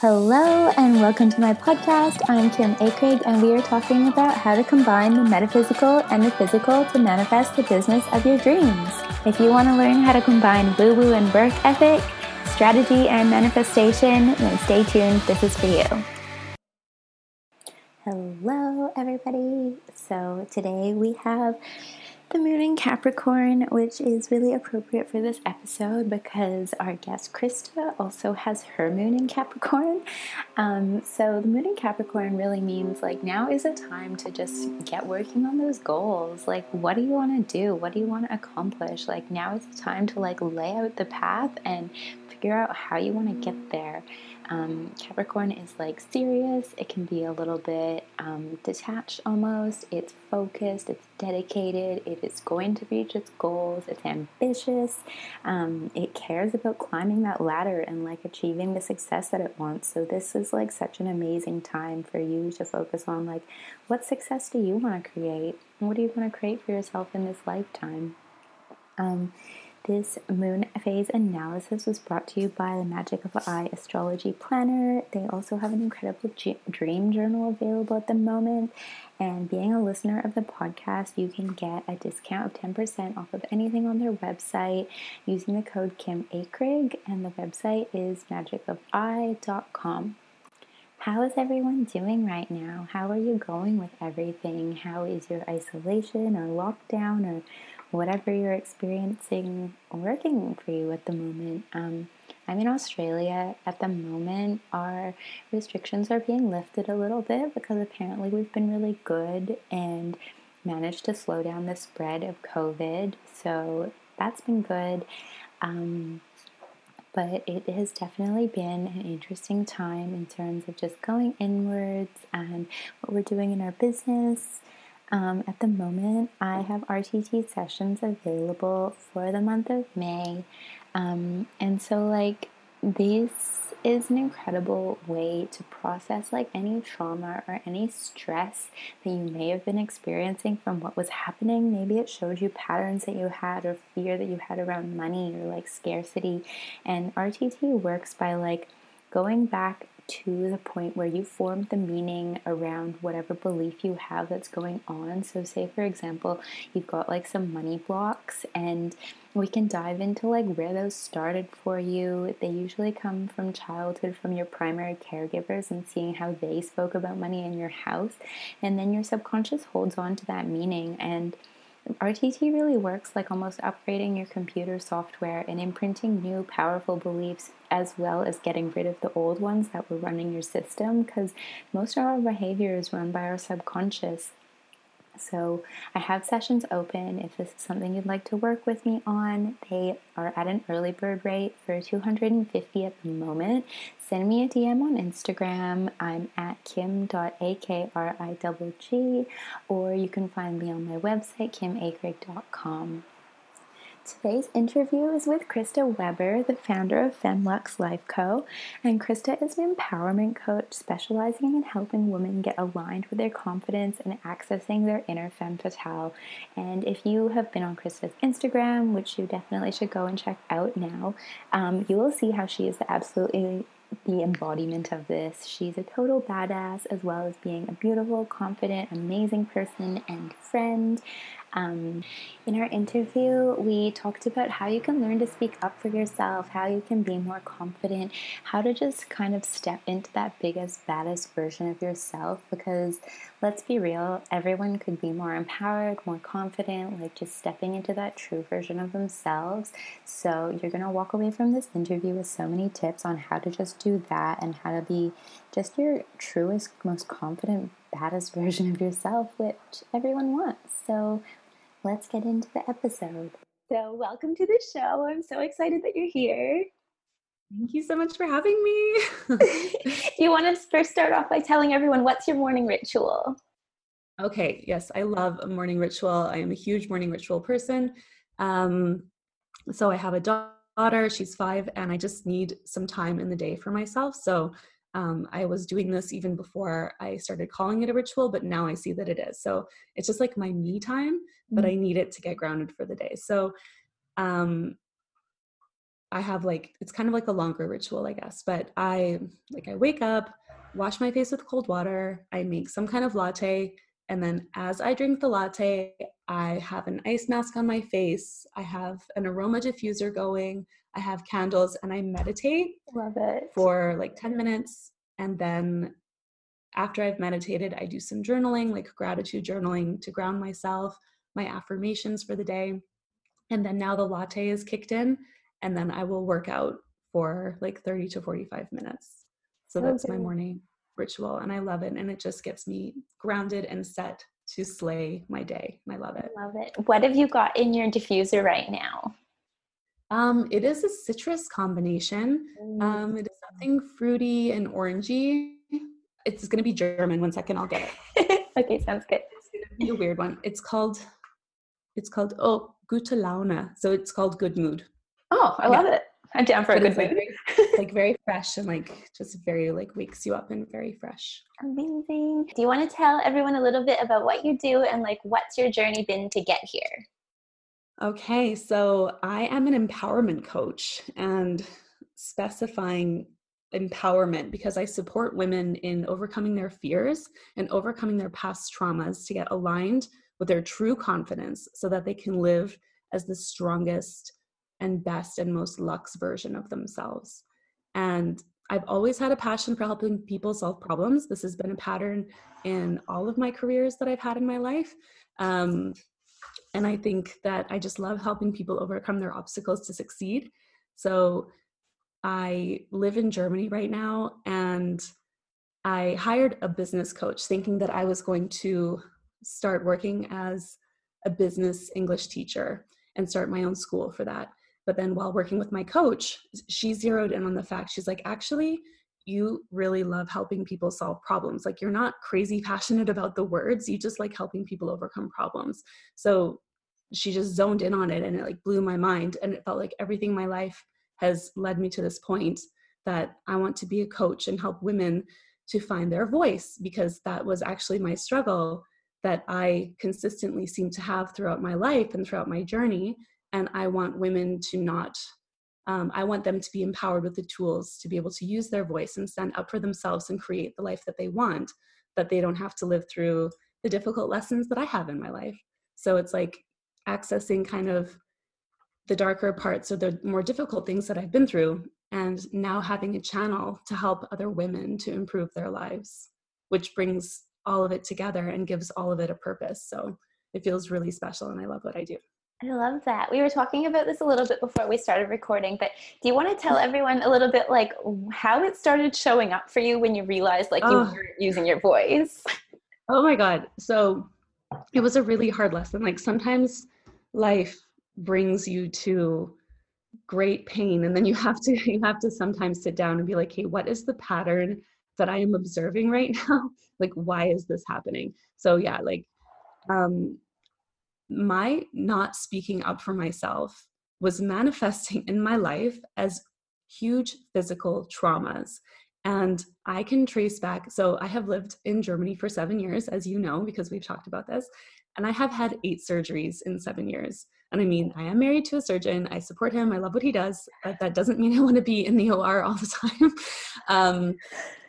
Hello and welcome to my podcast. I'm Kim Akrig and we are talking about how to combine the metaphysical and the physical to manifest the business of your dreams. If you want to learn how to combine woo woo and work ethic, strategy and manifestation, then stay tuned. This is for you. Hello, everybody. So today we have the moon in Capricorn, which is really appropriate for this episode because our guest Krista also has her moon in Capricorn. Um, so, the moon in Capricorn really means like now is a time to just get working on those goals. Like, what do you want to do? What do you want to accomplish? Like, now is the time to like lay out the path and figure out how you want to get there. Um, Capricorn is like serious, it can be a little bit um, detached almost. It's focused, it's dedicated, it is going to reach its goals, it's ambitious, um, it cares about climbing that ladder and like achieving the success that it wants. So, this is like such an amazing time for you to focus on like what success do you want to create? What do you want to create for yourself in this lifetime? Um, this moon phase analysis was brought to you by the Magic of I Astrology Planner. They also have an incredible dream journal available at the moment. And being a listener of the podcast, you can get a discount of 10% off of anything on their website using the code Kim Akrig, and the website is magicofi.com. How is everyone doing right now? How are you going with everything? How is your isolation or lockdown or whatever you're experiencing working for you at the moment. Um, I'm in Australia at the moment. Our restrictions are being lifted a little bit because apparently we've been really good and managed to slow down the spread of COVID. So that's been good. Um, but it has definitely been an interesting time in terms of just going inwards and what we're doing in our business um, at the moment, I have RTT sessions available for the month of May. Um, and so, like, this is an incredible way to process like any trauma or any stress that you may have been experiencing from what was happening. Maybe it showed you patterns that you had or fear that you had around money or like scarcity. And RTT works by like going back to the point where you form the meaning around whatever belief you have that's going on. So, say for example, you've got like some money blocks, and we can dive into like where those started for you. They usually come from childhood, from your primary caregivers, and seeing how they spoke about money in your house. And then your subconscious holds on to that meaning and RTT really works like almost upgrading your computer software and imprinting new powerful beliefs as well as getting rid of the old ones that were running your system because most of our behavior is run by our subconscious. So I have sessions open if this is something you'd like to work with me on. They are at an early bird rate for 250 at the moment. Send me a DM on Instagram. I'm at kim.akrig, or you can find me on my website, kimakrig.com. Today's interview is with Krista Weber, the founder of Femlux Life Co. And Krista is an empowerment coach specializing in helping women get aligned with their confidence and accessing their inner femme fatale. And if you have been on Krista's Instagram, which you definitely should go and check out now, um, you will see how she is the absolutely the embodiment of this. She's a total badass as well as being a beautiful, confident, amazing person and friend. Um, in our interview, we talked about how you can learn to speak up for yourself, how you can be more confident, how to just kind of step into that biggest, baddest version of yourself. Because let's be real, everyone could be more empowered, more confident, like just stepping into that true version of themselves. So, you're going to walk away from this interview with so many tips on how to just do that and how to be just your truest, most confident, baddest version of yourself, which everyone wants. So, let's get into the episode. So, welcome to the show. I'm so excited that you're here. Thank you so much for having me. Do you want to first start off by telling everyone what's your morning ritual? Okay, yes, I love a morning ritual. I am a huge morning ritual person. Um, so, I have a daughter, she's five, and I just need some time in the day for myself. So, um, I was doing this even before I started calling it a ritual, but now I see that it is. So it's just like my me time, but. I need it to get grounded for the day. So um, I have like it's kind of like a longer ritual, I guess. But I like I wake up, wash my face with cold water, I make some kind of latte, and then as I drink the latte, I have an ice mask on my face. I have an aroma diffuser going. I have candles and I meditate. Love it. For like 10 minutes. And then after I've meditated, I do some journaling, like gratitude journaling to ground myself, my affirmations for the day. And then now the latte is kicked in. And then I will work out for like 30 to 45 minutes. So, that's my morning ritual and I love it. And it just gets me grounded and set to slay my day. I love it. I love it. What have you got in your diffuser right now? Um, it is a citrus combination. Um, it is something fruity and orangey. It's going to be German. One second, I'll get it. okay, sounds good. It's going to be a weird one. It's called, it's called, oh, gute Laune. So it's called good mood. Oh, I love it. I'm down for but a good mood. Like, like very fresh and like just very like wakes you up and very fresh. Amazing. Do you want to tell everyone a little bit about what you do and like what's your journey been to get here? Okay, so I am an empowerment coach and specifying empowerment because I support women in overcoming their fears and overcoming their past traumas to get aligned with their true confidence so that they can live as the strongest and best and most luxe version of themselves. And I've always had a passion for helping people solve problems. This has been a pattern in all of my careers that I've had in my life. Um, and I think that I just love helping people overcome their obstacles to succeed. So I live in Germany right now and I hired a business coach thinking that I was going to start working as a business English teacher and start my own school for that. But then while working with my coach, she zeroed in on the fact she's like, actually, you really love helping people solve problems. Like you're not crazy passionate about the words, you just like helping people overcome problems. So she just zoned in on it and it like blew my mind. And it felt like everything in my life has led me to this point that I want to be a coach and help women to find their voice because that was actually my struggle that I consistently seem to have throughout my life and throughout my journey and i want women to not um, i want them to be empowered with the tools to be able to use their voice and stand up for themselves and create the life that they want that they don't have to live through the difficult lessons that i have in my life. So it's like accessing kind of the darker parts or the more difficult things that i've been through and now having a channel to help other women to improve their lives which brings all of it together and gives all of it a purpose. So it feels really special and i love what i do I love that. We were talking about this a little bit before we started recording, but do you want to tell everyone a little bit like how it started showing up for you when you realized like oh. you were using your voice? Oh my God. So it was a really hard lesson. Like sometimes life brings you to great pain and then you have to you have to sometimes sit down and be like, "Hey, what is the pattern that I am observing right now? like why is this happening?" So yeah, like um my not speaking up for myself was manifesting in my life as huge physical traumas. And I can trace back. So I have lived in Germany for seven years, as you know, because we've talked about this. And I have had eight surgeries in seven years. And I mean, I am married to a surgeon. I support him. I love what he does. But that doesn't mean I want to be in the OR all the time. um,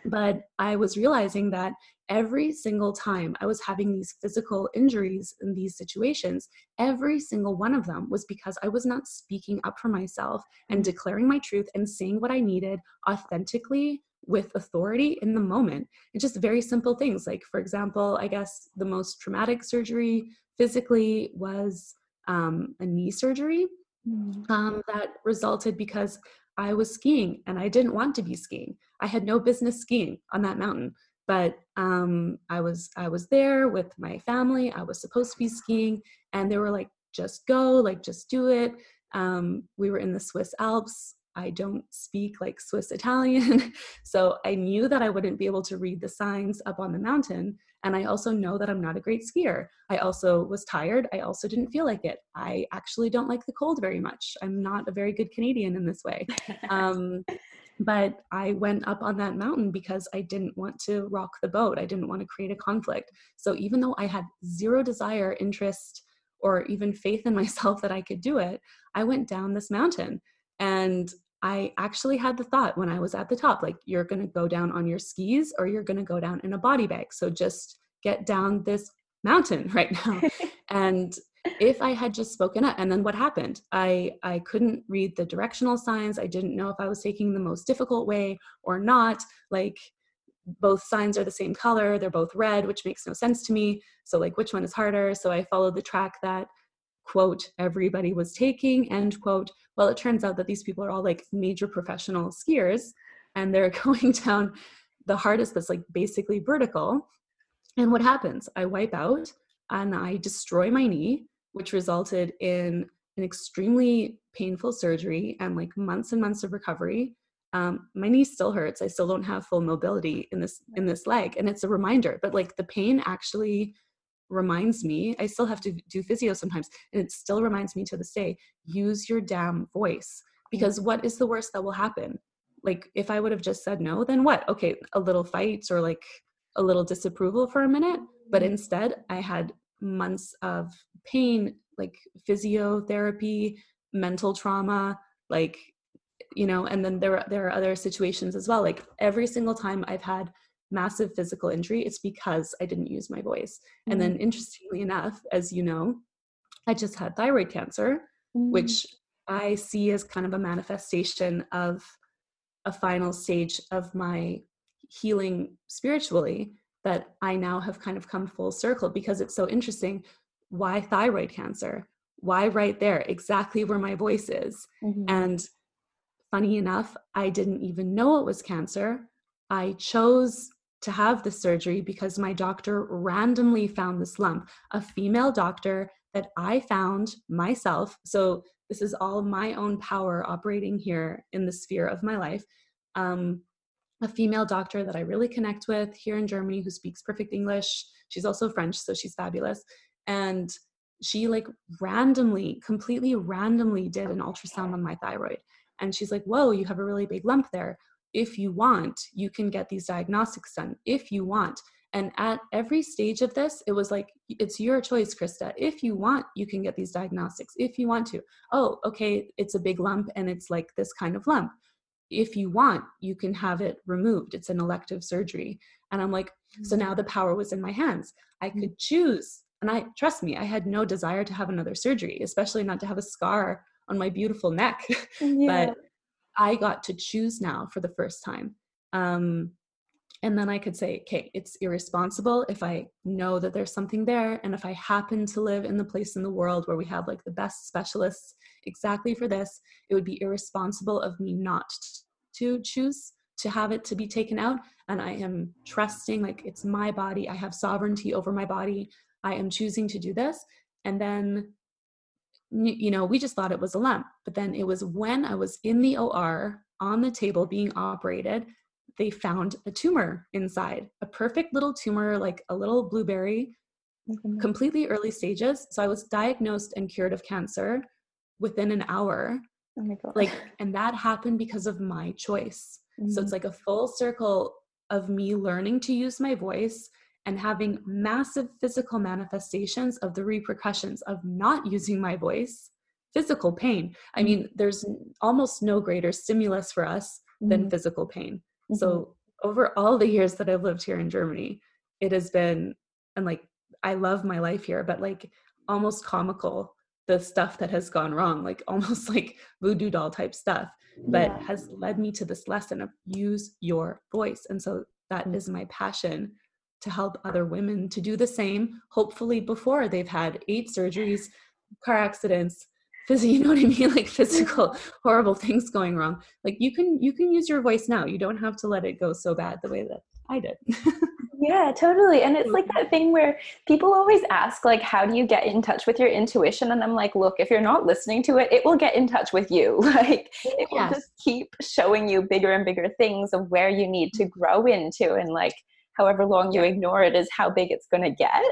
but I was realizing that every single time I was having these physical injuries in these situations, every single one of them was because I was not speaking up for myself and declaring my truth and saying what I needed authentically with authority in the moment. It's just very simple things. Like, for example, I guess the most traumatic surgery physically was um, a knee surgery mm. um, that resulted because I was skiing and I didn't want to be skiing. I had no business skiing on that mountain but um, I was I was there with my family. I was supposed to be skiing, and they were like, "Just go, like just do it." Um, we were in the Swiss Alps. I don't speak like Swiss Italian, so I knew that I wouldn't be able to read the signs up on the mountain. And I also know that I'm not a great skier. I also was tired. I also didn't feel like it. I actually don't like the cold very much. I'm not a very good Canadian in this way. Um, but I went up on that mountain because I didn't want to rock the boat. I didn't want to create a conflict. So even though I had zero desire, interest, or even faith in myself that I could do it, I went down this mountain. And I actually had the thought when I was at the top, like, you're going to go down on your skis or you're going to go down in a body bag. So just get down this mountain right now. and if I had just spoken up, and then what happened? I I couldn't read the directional signs. I didn't know if I was taking the most difficult way or not. Like both signs are the same color, they're both red, which makes no sense to me. So like which one is harder? So I followed the track that quote everybody was taking end quote well it turns out that these people are all like major professional skiers and they're going down the hardest that's like basically vertical and what happens i wipe out and i destroy my knee which resulted in an extremely painful surgery and like months and months of recovery. Um, my knee still hurts. I still don't have full mobility in this in this leg and it's a reminder but like the pain actually reminds me i still have to do physio sometimes and it still reminds me to this day use your damn voice because what is the worst that will happen? Like if i would have just said no then what? Okay a little fight or like a little disapproval for a minute but mm-hmm. instead i had months of pain like physiotherapy mental trauma like you know and then there there are other situations as well like every single time i've had massive physical injury, it's because I didn't use my voice. Mm-hmm. And then, mm. interestingly enough, as you know, I just had thyroid cancer, mm-hmm. which I see as kind of a manifestation of a final stage of my healing spiritually that I now have kind of come full circle because it's so interesting. Why thyroid cancer? Why right there, exactly where my voice is? Mm-hmm. And funny enough, I didn't even know it was cancer. I chose to have the surgery because my doctor randomly found this lump, a female doctor that I found myself. So this is all my own power operating here in the sphere of my life. Um, a female doctor that I really connect with here in Germany who speaks perfect English. She's also French, so she's fabulous. And she like randomly, completely randomly did an ultrasound on my thyroid. And she's like, Whoa, you have a really big lump there if you want, you can get these diagnostics done if you want. And at every stage of this, it was like, it's your choice, Krista. If you want, you can get these diagnostics. If you want to, oh, okay, it's a big lump and it's like this kind of lump. If you want, you can have it removed. It's an elective surgery. And I'm like, so now the power was in my hands. I mm-hmm. could choose. And I, trust me, I had no desire to have another surgery, especially not to have a scar on my beautiful neck. Yeah. but I got to choose now for the first time. Um, and then I could say, okay, it's irresponsible if I know that there's something there. And if I happen to live in the place in the world where we have like the best specialists exactly for this, it would be irresponsible of me not to choose to have it to be taken out. And I am trusting, like, it's my body. I have sovereignty over my body. I am choosing to do this. And then you know, we just thought it was a lump. But then it was when I was in the OR on the table being operated, they found a tumor inside, a perfect little tumor, like a little blueberry, mm-hmm. completely early stages. So I was diagnosed and cured of cancer within an hour. Oh my God. Like, and that happened because of my choice. Mm-hmm. So it's mm-hmm. like a full circle of me learning to use my voice and having massive physical manifestations of the repercussions of not using my voice physical pain i mean mm-hmm. there's almost no greater stimulus for us than mm-hmm. physical pain mm-hmm. so over all the years that i've lived here in germany it has been and like i love my life here but like almost comical the stuff that has gone wrong like almost like voodoo doll type stuff but yeah. has led me to this lesson of use your voice and so that mm-hmm. is my passion to help other women to do the same, hopefully before they've had eight surgeries, car accidents, physical, you know what I mean? Like physical horrible things going wrong. Like you can you can use your voice now. You don't have to let it go so bad the way that I did. yeah, totally. And it's like that thing where people always ask like how do you get in touch with your intuition and I'm like, look, if you're not listening to it, it will get in touch with you. Like it will yes. just keep showing you bigger and bigger things of where you need to mm-hmm. grow into and like however long you ignore it is how big it's going to get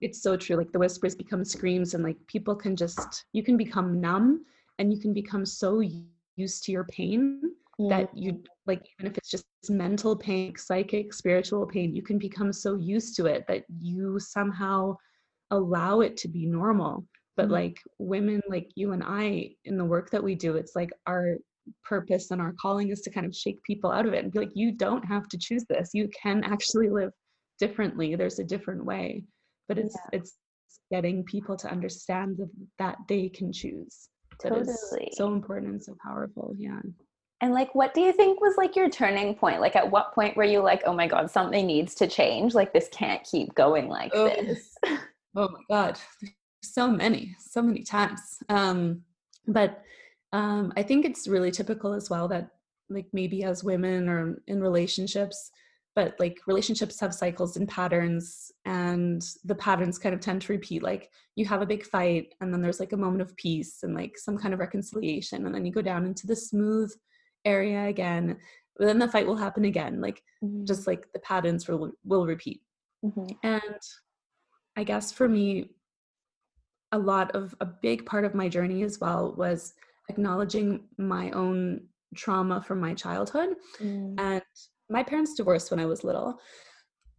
it's so true like the whispers become screams and like people can just you can become numb and you can become so used to your pain mm. that you like even if it's just mental pain psychic spiritual pain you can become so used to it that you somehow allow it to be normal but mm-hmm. like women like you and i in the work that we do it's like our purpose and our calling is to kind of shake people out of it and be like you don't have to choose this you can actually live differently there's a different way but it's yeah. it's getting people to understand that they can choose totally. so important and so powerful yeah and like what do you think was like your turning point like at what point were you like oh my god something needs to change like this can't keep going like oh. this oh my god so many so many times um but um i think it's really typical as well that like maybe as women or in relationships but like relationships have cycles and patterns and the patterns kind of tend to repeat like you have a big fight and then there's like a moment of peace and like some kind of reconciliation and then you go down into the smooth area again but then the fight will happen again like mm-hmm. just like the patterns will will repeat mm-hmm. and i guess for me a lot of a big part of my journey as well was acknowledging my own trauma from my childhood mm. and my parents divorced when I was little.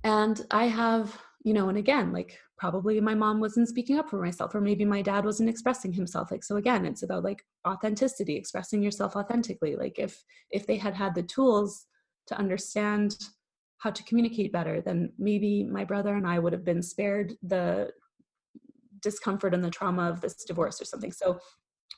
And I have, you know, and again, like probably my mom wasn't speaking up for myself, or maybe my dad wasn't expressing himself. Like, so again, it's about like authenticity, expressing yourself authentically. Like if if they had had the tools to understand how to communicate better, then maybe my brother and I would have been spared the discomfort and the trauma of this divorce or something. So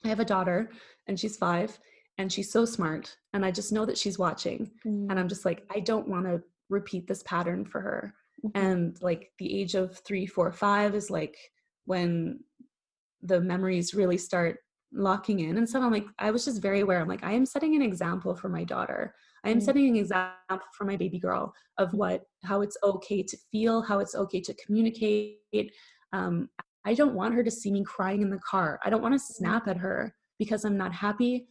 I have a daughter and she's five and she's so smart and i just know that she's watching mm. and i'm just like i don't want to repeat this pattern for her mm-hmm. and like the age of three four five is like when the memories really start locking in and so i'm like i was just very aware i'm like i am setting an example for my daughter i am mm. setting an example for my baby girl of what how it's okay to feel how it's okay to communicate um, i don't want her to see me crying in the car i don't want to mm. snap at her because i'm not happy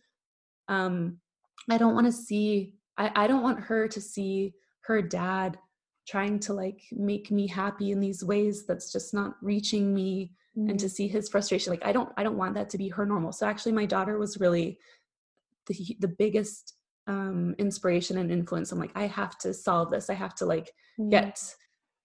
um i don't want to see I, I don't want her to see her dad trying to like make me happy in these ways that's just not reaching me mm. and to mm. see his frustration like i don't i don't want that to be her normal so actually my daughter was really the the biggest um inspiration and influence i'm like i have to solve this i have to like mm. get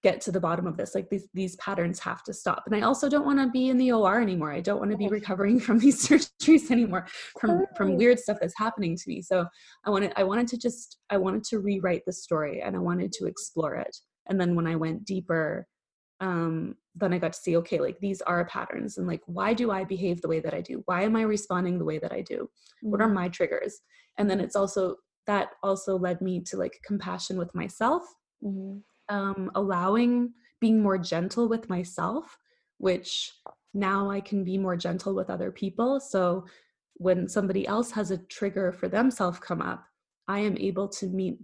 get to the bottom of this like these these patterns have to stop. And i also don't want to be in the or anymore. I don't want to be recovering from these surgeries anymore from from weird stuff that's happening to me. So i wanted i wanted to just i wanted to rewrite the story and i wanted to explore it. And then when i went deeper um then i got to see okay like these are patterns and like why do i behave the way that i do? Why am i responding the way that i do? What are mm-hmm. my triggers? And then it's also that also led me to like compassion with myself mm-hmm um, allowing being more gentle with myself, which now I can be more gentle with other people. So when somebody else has a trigger for themselves come up, I am able to meet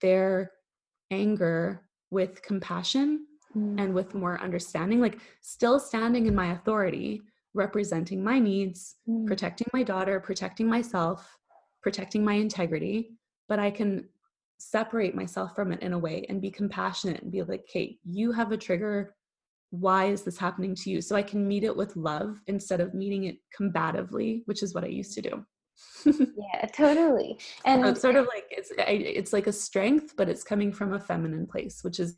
their anger with compassion mm. and with more understanding, like still standing in my authority, representing my needs, mm. protecting my daughter, protecting myself, protecting my integrity, but I can separate myself from it in a way and be compassionate and be like, okay, you have a trigger. Why is this happening to you? So I can meet it with love instead of meeting it combatively, which is what I used to do. yeah, totally. And so it's sort of like it's it's like a strength, but it's coming from a feminine place, which is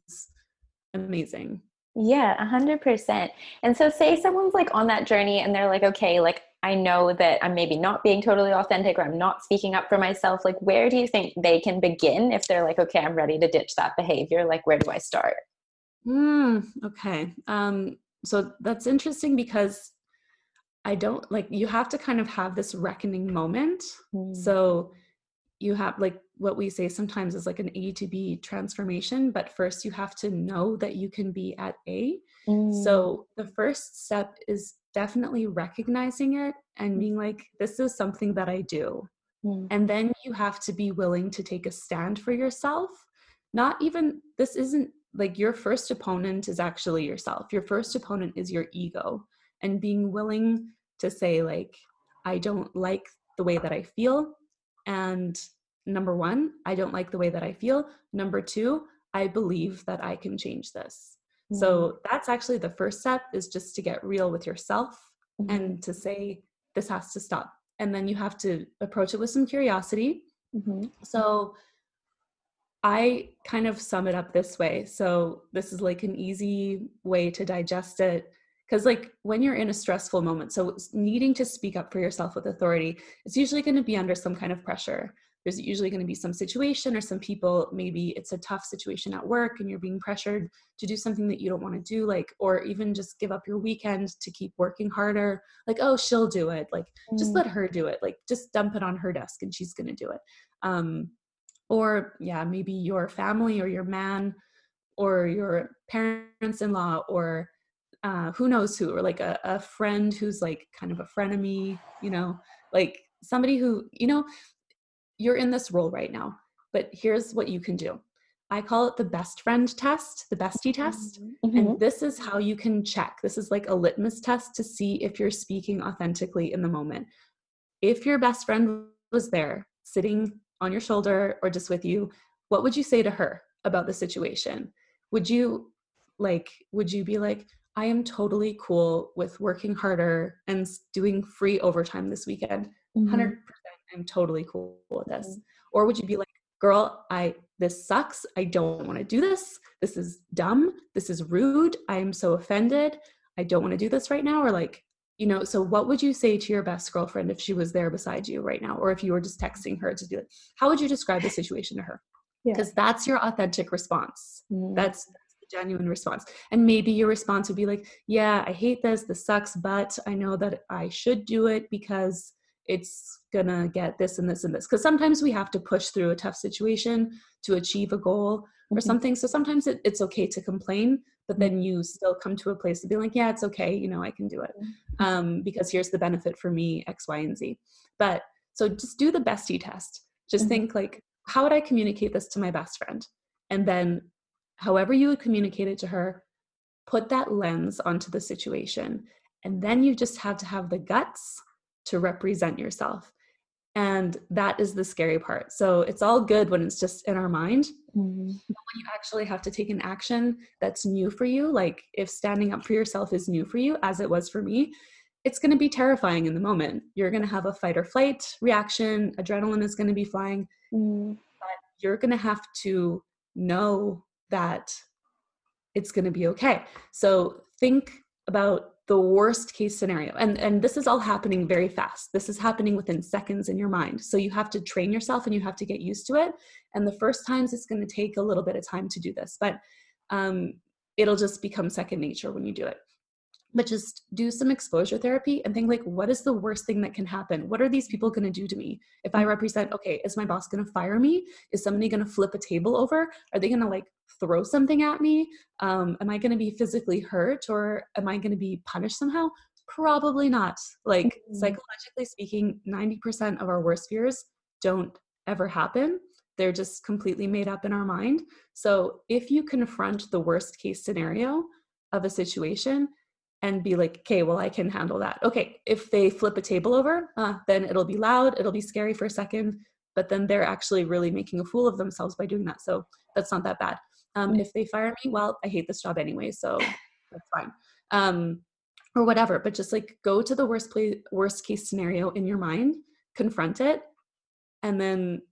amazing. Yeah, a hundred percent. And so say someone's like on that journey and they're like, okay, like I know that I'm maybe not being totally authentic or I'm not speaking up for myself. Like, where do you think they can begin if they're like, okay, I'm ready to ditch that behavior? Like, where do I start? Mm, okay. Um, so that's interesting because I don't like you have to kind of have this reckoning moment. Mm. So you have like what we say sometimes is like an A to B transformation, but first you have to know that you can be at A. Mm. So the first step is definitely recognizing it and being like, this is something that I do. Mm. And then you have to be willing to take a stand for yourself. Not even, this isn't like your first opponent is actually yourself. Your first opponent is your ego. And being willing to say, like, I don't like the way that I feel. And number one, I don't like the way that I feel. Number two, I believe that I can change this. Mm-hmm. So that's actually the first step is just to get real with yourself mm-hmm. and to say, this has to stop. And then you have to approach it with some curiosity. Mm-hmm. So I kind of sum it up this way. So this is like an easy way to digest it because like when you're in a stressful moment so needing to speak up for yourself with authority it's usually going to be under some kind of pressure there's usually going to be some situation or some people maybe it's a tough situation at work and you're being pressured to do something that you don't want to do like or even just give up your weekend to keep working harder like oh she'll do it like mm. just let her do it like just dump it on her desk and she's going to do it um or yeah maybe your family or your man or your parents-in-law or uh, who knows who or like a, a friend who's like kind of a frenemy you know like somebody who you know you're in this role right now but here's what you can do. I call it the best friend test the bestie test. Mm-hmm. and this is how you can check. This is like a litmus test to see if you're speaking authentically in the moment. If your best friend was there sitting on your shoulder or just with you what would you say to her about the situation? Would you like would you be like i am totally cool with working harder and doing free overtime this weekend. Mm-hmm. 100% i'm totally cool with this. Mm-hmm. or would you be like girl i this sucks. I don't want to do this. This is dumb. This is rude. I'm so offended. I don't want to do this right now. Or like you know so what would you say to your best girlfriend if she was there beside you right now? Or if you were just texting her to do it how would you describe the situation to her? Because yeah. that's your authentic response. Mm. that's, that's genuine response. And maybe your response would be like yeah i hate this. This sucks but i know that i should do it because it's gonna get this and this and this. Because sometimes we have to push through a tough situation to achieve a goal mm-hmm. or something. So sometimes it, it's okay to complain but then you still come to a place to be like yeah it's okay you know i can do it mm-hmm. um, because here's the benefit for me x y and z. But so just do the bestie test. Just mm-hmm. think like how would i communicate this to my best friend? And then however you would communicate it to her put that lens onto the situation. And then you just have to have the guts to represent yourself. And that is the scary part. So it's all good when it's just in our mind. Mm-hmm. but when you actually have to take an action that's new for you like if standing up for yourself is new for you as it was for me it's going to be terrifying in the moment. You're going to have a fight or flight reaction adrenaline is going to be flying. Mm-hmm. but you're going to have to know that it's going to be okay. So think about the worst case scenario. And and this is all happening very fast. This is happening within seconds in your mind. So you have to train yourself and you have to get used to it. And the first times it's going to take a little bit of time to do this but um, it'll just become second nature when you do it but just do some exposure therapy and think like what is the worst thing that can happen? What are these people going to do to me? If i represent okay is my boss going to fire me? Is somebody going to flip a table over? Are they going to like throw something at me? Um, am i going to be physically hurt or am i going to be punished somehow? Probably not. Like mm-hmm. psychologically speaking 90% of our worst fears don't ever happen. They're just completely made up in our mind. So if you confront the worst case scenario of a situation and be like, okay, well, I can handle that. Okay, if they flip a table over, uh, then it'll be loud, it'll be scary for a second, but then they're actually really making a fool of themselves by doing that. So that's not that bad. Um, mm-hmm. If they fire me, well, I hate this job anyway, so that's fine. Um, or whatever, but just like go to the worst play, worst case scenario in your mind, confront it, and then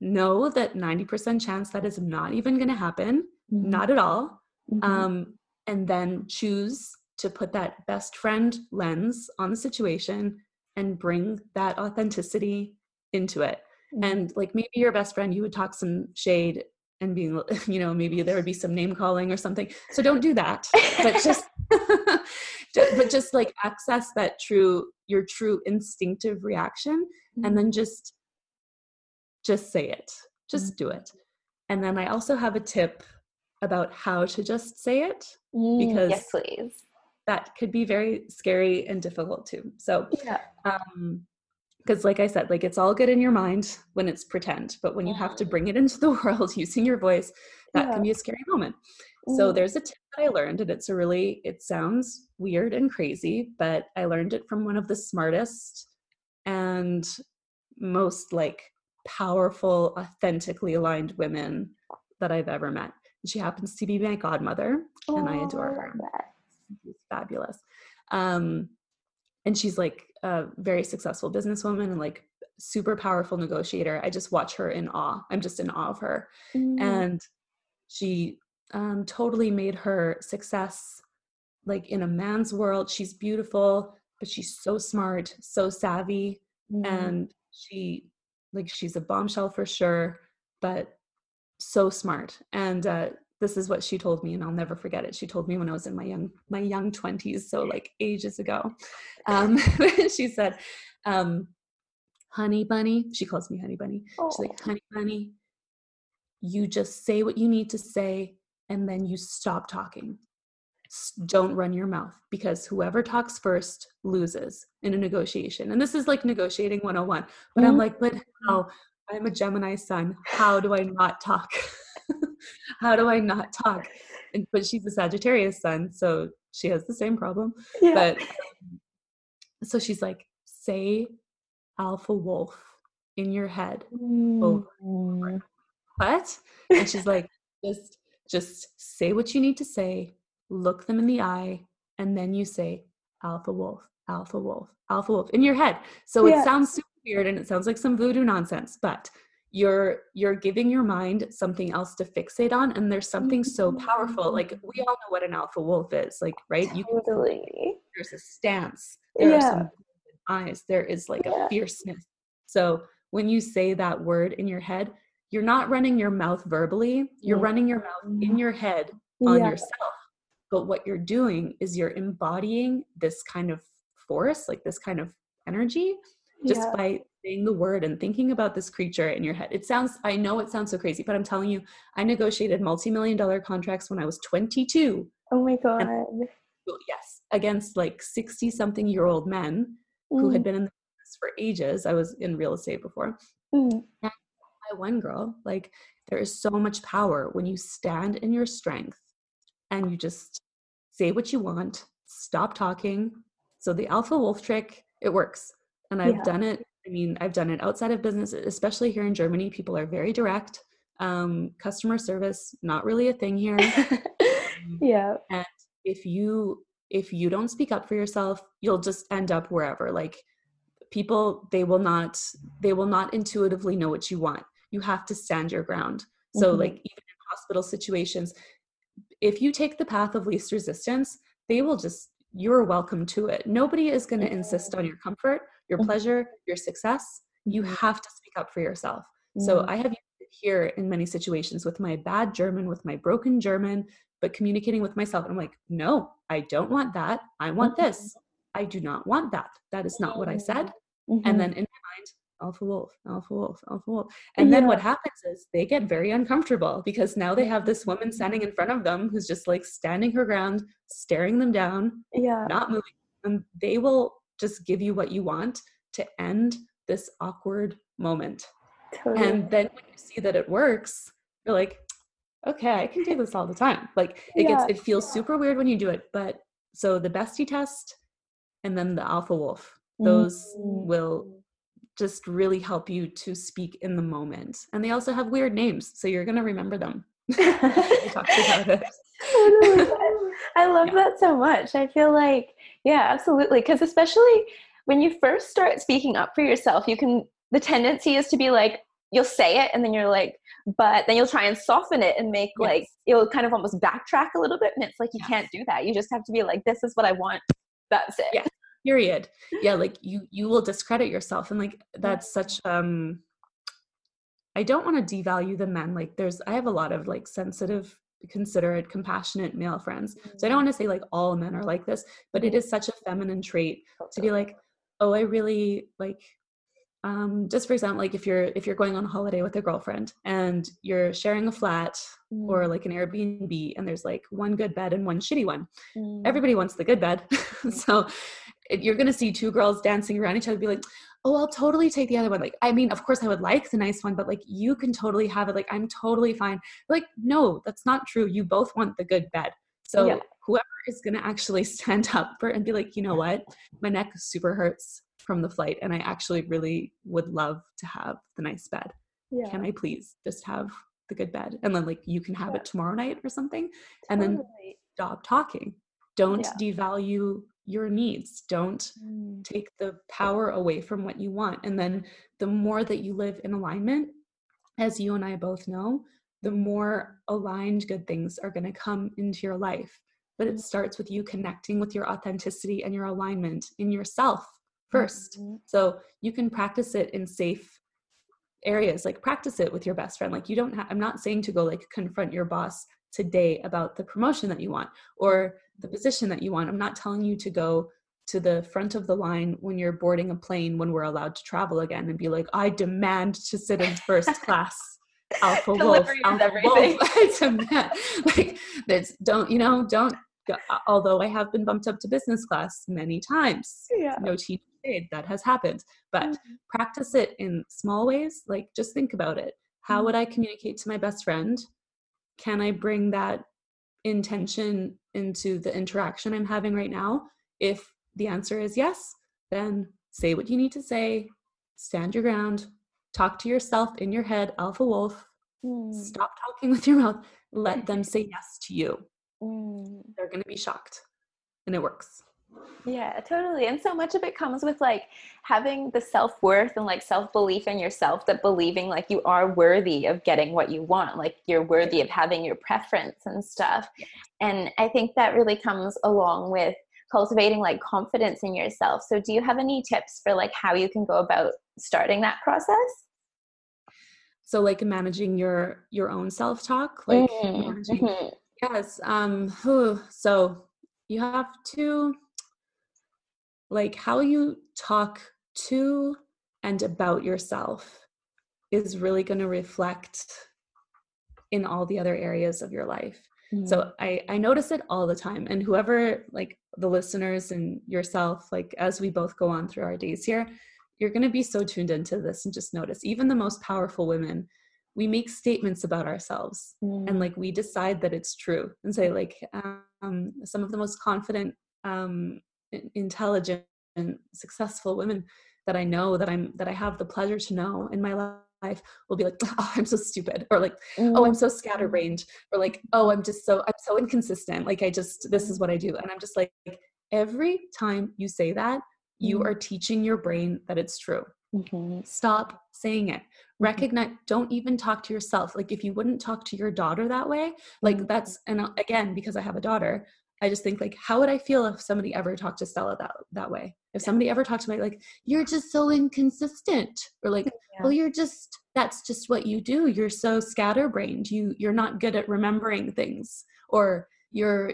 know that 90% chance that is not even going to happen, mm-hmm. not at all. Mm-hmm. Um, and then choose to put that best friend lens on the situation and bring that authenticity into it. Mm-hmm. And like maybe your best friend, you would talk some shade and being, you know, maybe there would be some name calling or something. So don't do that, but just, but just like access that true, your true instinctive reaction mm-hmm. and then just, just say it, just mm-hmm. do it. And then I also have a tip about how to just say it mm, because yes, please that could be very scary and difficult too. So, yeah. Um, because like i said like it's all good in your mind when it's pretend but when you have to bring it into the world using your voice that yeah. can be a scary moment mm. so there's a tip that i learned and it's a really it sounds weird and crazy but i learned it from one of the smartest and most like powerful authentically aligned women that i've ever met she happens to be my godmother oh, and i adore her that fabulous. Um, and she's like a very successful businesswoman and like super powerful negotiator. I just watch her in awe. I'm just in awe of her. Mm. And she um, totally made her success like in a man's world she's beautiful but she's so smart so savvy mm-hmm. and she like she's a bombshell for sure but so smart and uh this is what she told me and I'll never forget it. She told me when I was in my young my young 20s, so like ages ago. Um she said, um, honey bunny, she calls me honey bunny. Oh. She's like, honey bunny, you just say what you need to say and then you stop talking. Don't run your mouth because whoever talks first loses in a negotiation. And this is like negotiating 101. But mm-hmm. I'm like, but how? I'm a Gemini sun. How do I not talk? how do I not talk? And, but she's a Sagittarius sun, so she has the same problem. Yeah. But um, so she's like, say alpha wolf in your head. Mm. What? And she's like, just just say what you need to say, look them in the eye, and then you say alpha wolf, alpha wolf, alpha wolf in your head. So yeah. it sounds super weird and it sounds like some voodoo nonsense, but you're you're giving your mind something else to fixate on and there's something so powerful like mm-hmm. we all know what an alpha wolf is like right totally. you can, there's a stance there yeah. are some eyes there is like yeah. a fierceness so when you say that word in your head you're not running your mouth verbally you're yeah. running your mouth in your head on yourself but what you're doing is you're embodying this kind of force like this kind of energy just by saying the word and thinking about this creature in your head. It sounds, I know it sounds so crazy, but I'm telling you, I negotiated multi million dollar contracts when I was 22. Oh my God. And, yes, against like 60 something year old men mm. who had mm. been in the business for ages. I was in real estate before. Mm. And I one girl, like, there is so much power when you stand in your strength and you just say what you want, stop talking. So the alpha wolf trick, it works. And I've yeah. done it I mean, I've done it outside of business, especially here in Germany. People are very direct. Um, customer service, not really a thing here. Um, yeah. And if you if you don't speak up for yourself, you'll just end up wherever. Like people, they will not they will not intuitively know what you want. You have to stand your ground. So mm-hmm. like even in hospital situations, if you take the path of least resistance, they will just you're welcome to it. Nobody is going to insist on your comfort your mm-hmm. pleasure, your success, you mm-hmm. have to speak up for yourself. So mm-hmm. I have here in many situations with my bad German, with my broken German, but communicating with myself. I'm like, no, I don't want that. I want this. I do not want that. That is not what I said. Mm-hmm. And then in my mind, alpha wolf, alpha wolf, alpha wolf. And yeah. then what happens is they get very uncomfortable because now they have this woman standing in front of them who's just like standing her ground, staring them down, yeah, not moving. And they will just give you what you want to end this awkward moment. Totally. And then when you see that it works, you're like, okay, I can do this all the time. Like it yeah. gets it feels super weird when you do it, but so the bestie test and then the alpha wolf, those mm-hmm. will just really help you to speak in the moment. And they also have weird names, so you're gonna remember them. I love that so much. I feel like, yeah, absolutely. Because especially when you first start speaking up for yourself, you can, the tendency is to be like, you'll say it and then you're like, but then you'll try and soften it and make yes. like, you'll kind of almost backtrack a little bit. And it's like, you yes. can't do that. You just have to be like, this is what I want. That's it. Yeah. Period. Yeah. Like you, you will discredit yourself. And like, that's such, um, I don't want to devalue the men. Like there's I have a lot of like sensitive considerate, compassionate male friends. So I don't mm-hmm. want to say like all men are like this, but it mm-hmm. such a feminine trait to be like, oh, I really like um, just for example, like if you're if you're going on a holiday with a girlfriend and you're sharing a flat mm. or like an Airbnb and there's like one good bed and one shitty one, mm. everybody wants the good bed. so you're gonna see two girls dancing around each other, be like, oh, I'll totally take the other one. Like, I mean, of course I would like the nice one, but like you can totally have it. Like, I'm totally fine. Like, no, that's not true. You both want the good bed. So yeah. whoever is gonna actually stand up for and be like, you know what, my neck super hurts from the flight, and I actually really would love to have the nice bed. Yeah. Can I please just have the good bed? And then like you can have yeah. it tomorrow night or something, and then stop talking. Don't devalue your needs. Don't mm. take the power away from what you want. And then the more that you live in alignment, as you and I both know, the more aligned good things are going to come into your life. but it starts with you connecting with your authenticity and your alignment in yourself 1st mm-hmm. So you can practice it in safe areas, like practice it with your best friend. Like you don't have, I'm not saying to go like confront your boss today about the promotion that you want or the position that you want. I'm not telling you to go to the front of the line when you're boarding a plane when we're allowed to travel again and be like, I demand to sit in first class. Alpha wolf, alpha wolf. like, there's don't you know don't although I have been bumped up to business class many times. Yeah. No tea that has happened. But mm-hmm. practice it in small ways. Like just think about it. How mm-hmm. would I communicate to my best friend? Can I bring that intention into the interaction I'm having right now? If the answer is yes, then say what you need to say, stand your ground, talk to yourself in your head, alpha wolf. Mm. Stop talking with your mouth. Let them say yes to you. Mm. They're going to be shocked. And it works. Yeah, totally. And so much of it comes with like having the self worth and like self belief in yourself that believing like you are worthy of getting what you want, like you're worthy of having your preference and stuff. And I think that really comes along with cultivating like confidence in yourself. So, do you have any tips for like how you can go about starting that process? So, like managing your your own self talk, like mm-hmm. mm-hmm. yes. Um, so you have to like how you talk to and about yourself is really going to reflect in all the other areas of your life. Mm-hmm. So I I notice it all the time and whoever like the listeners and yourself like as we both go on through our days here you're going to be so tuned into this and just notice even the most powerful women we make statements about ourselves mm. and like we decide that it's true and say like um, some of the most confident um, intelligent and successful women that I know that I'm that I have the pleasure to know in my life will be like, oh, I'm so stupid, or like, oh, I'm so scatterbrained, or like, oh, I'm just so I'm so inconsistent. Like I just this is what I do, and I'm just like, every time you say that, you mm-hmm. are teaching your brain that it's true. Mm-hmm. Stop saying it. Mm-hmm. Recognize. Don't even talk to yourself. Like if you wouldn't talk to your daughter that way, like mm-hmm. that's and uh, again because I have a daughter, I just think like, how would I feel if somebody ever talked to Stella that that way? If somebody ever talked to me like, you're just so inconsistent, or like, yeah. well, you're just that's just what you do. You're so scatterbrained. You you're not good at remembering things, or you're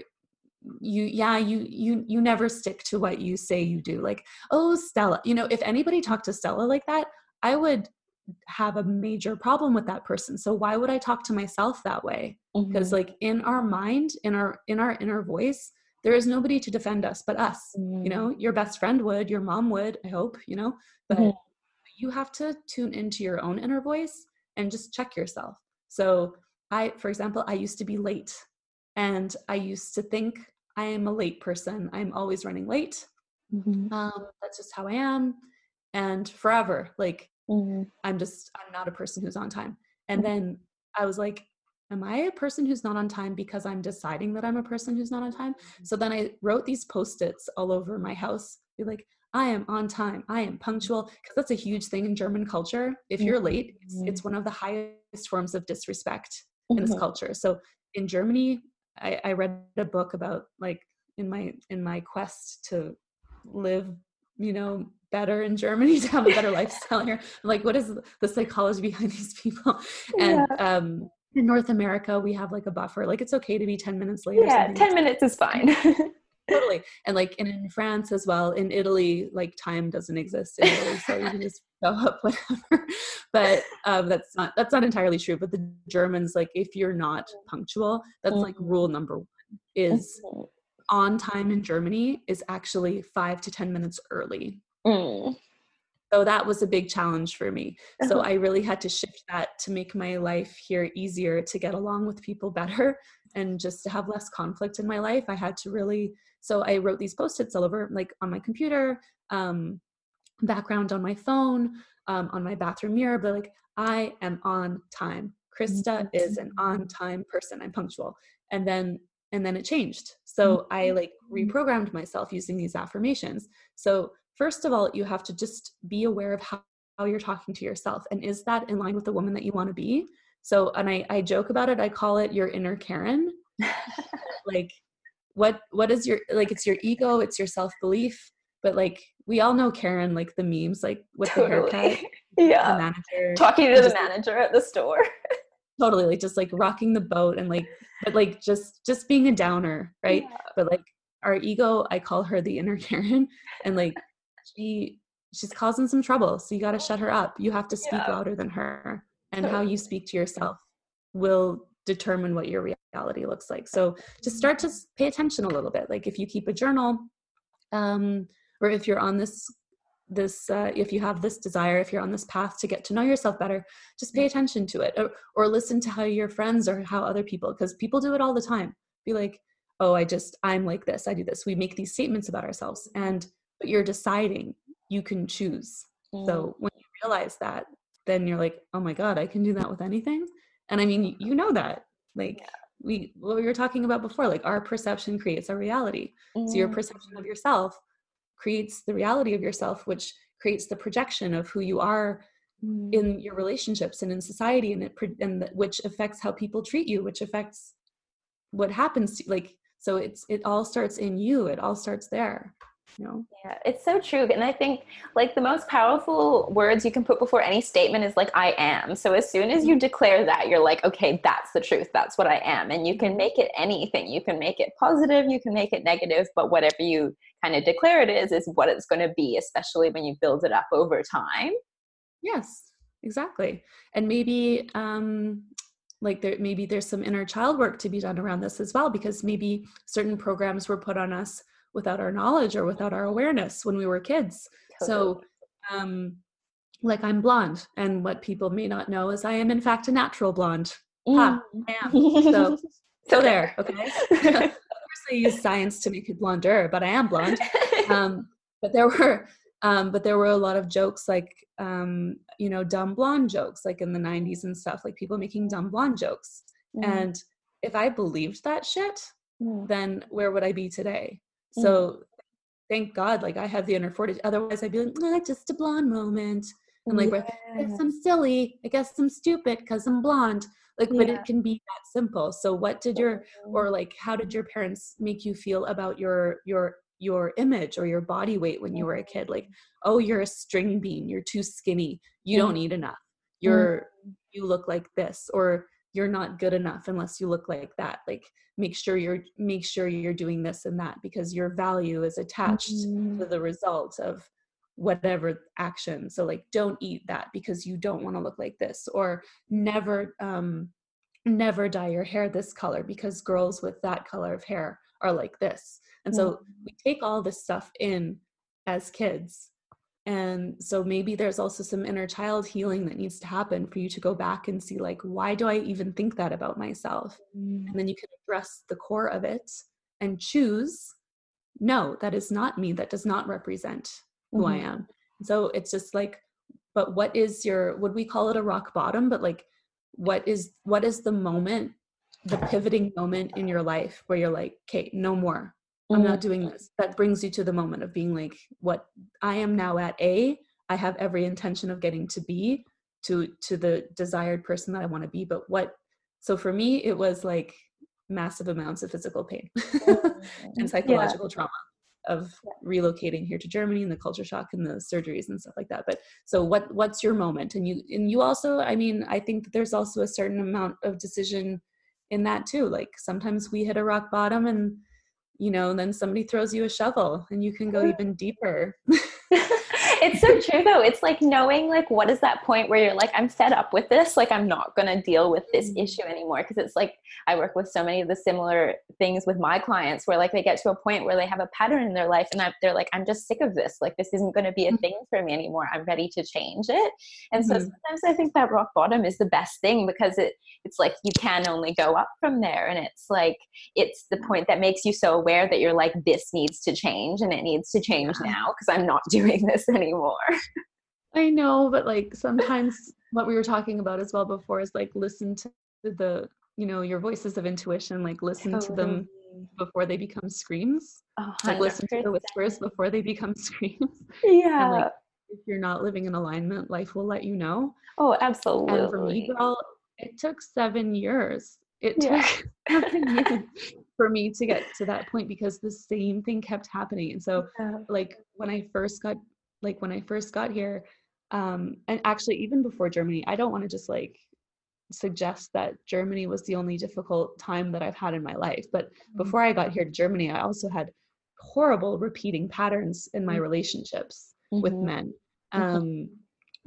you yeah you you you never stick to what you say you do like oh stella you know if anybody talked to stella like that i would have a major problem with that person so why would i talk to myself that way because mm-hmm. like in our mind in our in our inner voice there is nobody to defend us but us mm-hmm. you know your best friend would your mom would i hope you know but mm-hmm. you have to tune into your own inner voice and just check yourself so i for example i used to be late and i used to think i am a late person i'm always running late mm-hmm. um, that's just how i am and forever like mm-hmm. i'm just i'm not a person who's on time and mm-hmm. then i was like am I a person who's not on time because I'm deciding that I'm a person who's not on time? Mm-hmm. So then I wrote these post-its all over my house. Be like, I am on time. I am punctual because that's a huge thing in German culture. If you're late, it's, mm-hmm. it's one of the highest forms of disrespect in this mm-hmm. culture. So in Germany, I, I read a book about like in my in my quest to live, you know, better in Germany to have a better lifestyle here. like, what is the psychology behind these people? And yeah. um, in North America, we have like a buffer. Like it's okay to be 10 minutes late. Yeah, 10 minutes is fine. totally. And like in, in France as well, in Italy, like time doesn't exist in Italy. So you can just go up whatever. But um, that's not that's not entirely true. But the Germans, like if you're not punctual, that's mm-hmm. like rule number one is mm-hmm. on time in Germany is actually five to 10 minutes early. Mm. So that was a big challenge for me. So uh-huh. i really had to shift that to make my life here easier to get along with people better and just to have less conflict in my life. I had to really so i wrote these post-its all over like on my computer um, background on my phone um, on my bathroom mirror but like i am on time. Krista is an on time person. I'm punctual. And then and then it changed. So i mm-hmm. like reprogrammed myself using these affirmations. So first of all, you have to just be aware of how, how you're talking to yourself. And is that in line with the woman that you want to be? So, and I, I joke about it, I call it your inner Karen. like, what what is your like it's your ego it's your self-belief but like we all know karen like the memes like with totally. the haircut yeah the manager talking to the manager at the store totally like just like rocking the boat and like but like just just being a downer right yeah. but like our ego i call her the inner karen and like she she's causing some trouble so you got to shut her up. You have to speak yeah. louder than her and how you speak to yourself will determine what your reality looks like. So just start to pay attention a little bit like if you keep a journal um or if you're on this this uh, if you have this desire if you're on this path to get to know yourself better just pay attention to it or, or listen to how your friends or how other people because people do it all the time. Be like oh i just i'm like this i do this. We make these statements about ourselves and but you're deciding you can choose mm. so when you realize that then you're like oh my god i can do that with anything and i mean you know that like yeah. we what we were talking about before like our perception creates our reality mm. so your mm. perception of yourself creates the reality of yourself which creates the projection of who you are mm. in your relationships and in society and it and which affects how people treat you which affects what happens to, like so it's it all starts in you it all starts there you know? Yeah it's so true and i think like the most powerful words you can put before any statement is like i am so as soon as you mm-hmm. declare that you're like okay that's the truth that's what i am and you can make it anything you can make it positive you can make it negative but whatever you kind of declare it is is what it's going to be especially when you build it up over time. Yes exactly and maybe um like there maybe there's some inner child work to be done around this as well because maybe certain programs were put on us without our knowledge or without our awareness when we were kids. Totally. So, um, like I'm blonde, and what people may not know is I am in fact a natural blonde. Mm. Ha, I am. So, so there. Okay. of course, I use science to make it blonder, but I am blonde. Um, but there were, um, but there were a lot of jokes like, um, you know, dumb blonde jokes, like in the '90s and stuff, like people making dumb blonde jokes. Mm. And if I believed that shit, mm. then where would I be today? Mm. So thank God, like I have the inner fortitude. Otherwise, I'd be like, ah, just a blonde moment. And like, yeah. I guess I'm silly. I guess I'm stupid because I'm blonde. Like, but it can be that simple. So, what did your or like, how did your parents make you feel about your your your image or your body weight when you were a kid? Like, oh, you're a string bean. You're too skinny. You don't eat enough. You're mm. you look like this, or you're not good enough unless you look like that like make sure you're make sure you're doing this and that because your value is attached mm-hmm. to the result of whatever action so like don't eat that because you don't want to look like this or never um never dye your hair this color because girls with that color of hair are like this and so mm-hmm. we take all this stuff in as kids and so maybe there's also some inner child healing that needs to happen for you to go back and see like why do i even think that about myself? Mm. and then you can address the core of it and choose no that is not me. That does not represent who mm-hmm. i am so it's just like but what is your would we call it a rock bottom? But like what is what is the moment the pivoting moment in your life where you're like okay no more I'm not mm-hmm. doing this. That brings you to the moment of being like, what I am now at A, I have every intention of getting to B to to the desired person that I want to be. But what so for me it was like massive amounts of physical pain mm-hmm. and psychological yeah. trauma of relocating here to Germany and the culture shock and the surgeries and stuff like that. But so what what's your moment? And you and you also, I mean, I think that there's also a certain amount of decision in that too. Like sometimes we hit a rock bottom and you know, then somebody throws you a shovel and you can go even deeper. it's so true though. It's like knowing like what is that point where you're like, I'm fed up with this. Like I'm not gonna deal with this mm. issue anymore. Cause it's like I work with so many of the similar things with my clients where like they get to a point where they have a pattern in their life and I, they're like, I'm just sick of this. Like this isn't gonna be a mm. thing for me anymore. I'm ready to change it. And so mm-hmm. sometimes I think that rock bottom is the best thing because it it's like you can only go up from there. And it's like it's the point that makes you so aware that you're like, this needs to change and it needs to change now because I'm not doing this anymore anymore. I know, but like sometimes what we were talking about as well before is like listen to the, you know, your voices of intuition, like listen totally. to them before they become screams. Oh, like listen to the whispers before they become screams. Yeah. And like if you're not living in alignment, life will let you know. Oh, absolutely. And for me, girl, it took seven years. It took seven years for me to get to that point because the same thing kept happening. And so Yeah. like when I first got like when I first got here, um, and actually even before Germany, I don't want to just like suggest that Germany was the only difficult time that I've had in my life. But Mm-hmm. before I got here to Germany, I also had horrible repeating patterns in my Mhm. relationships with Mhm. men. Um,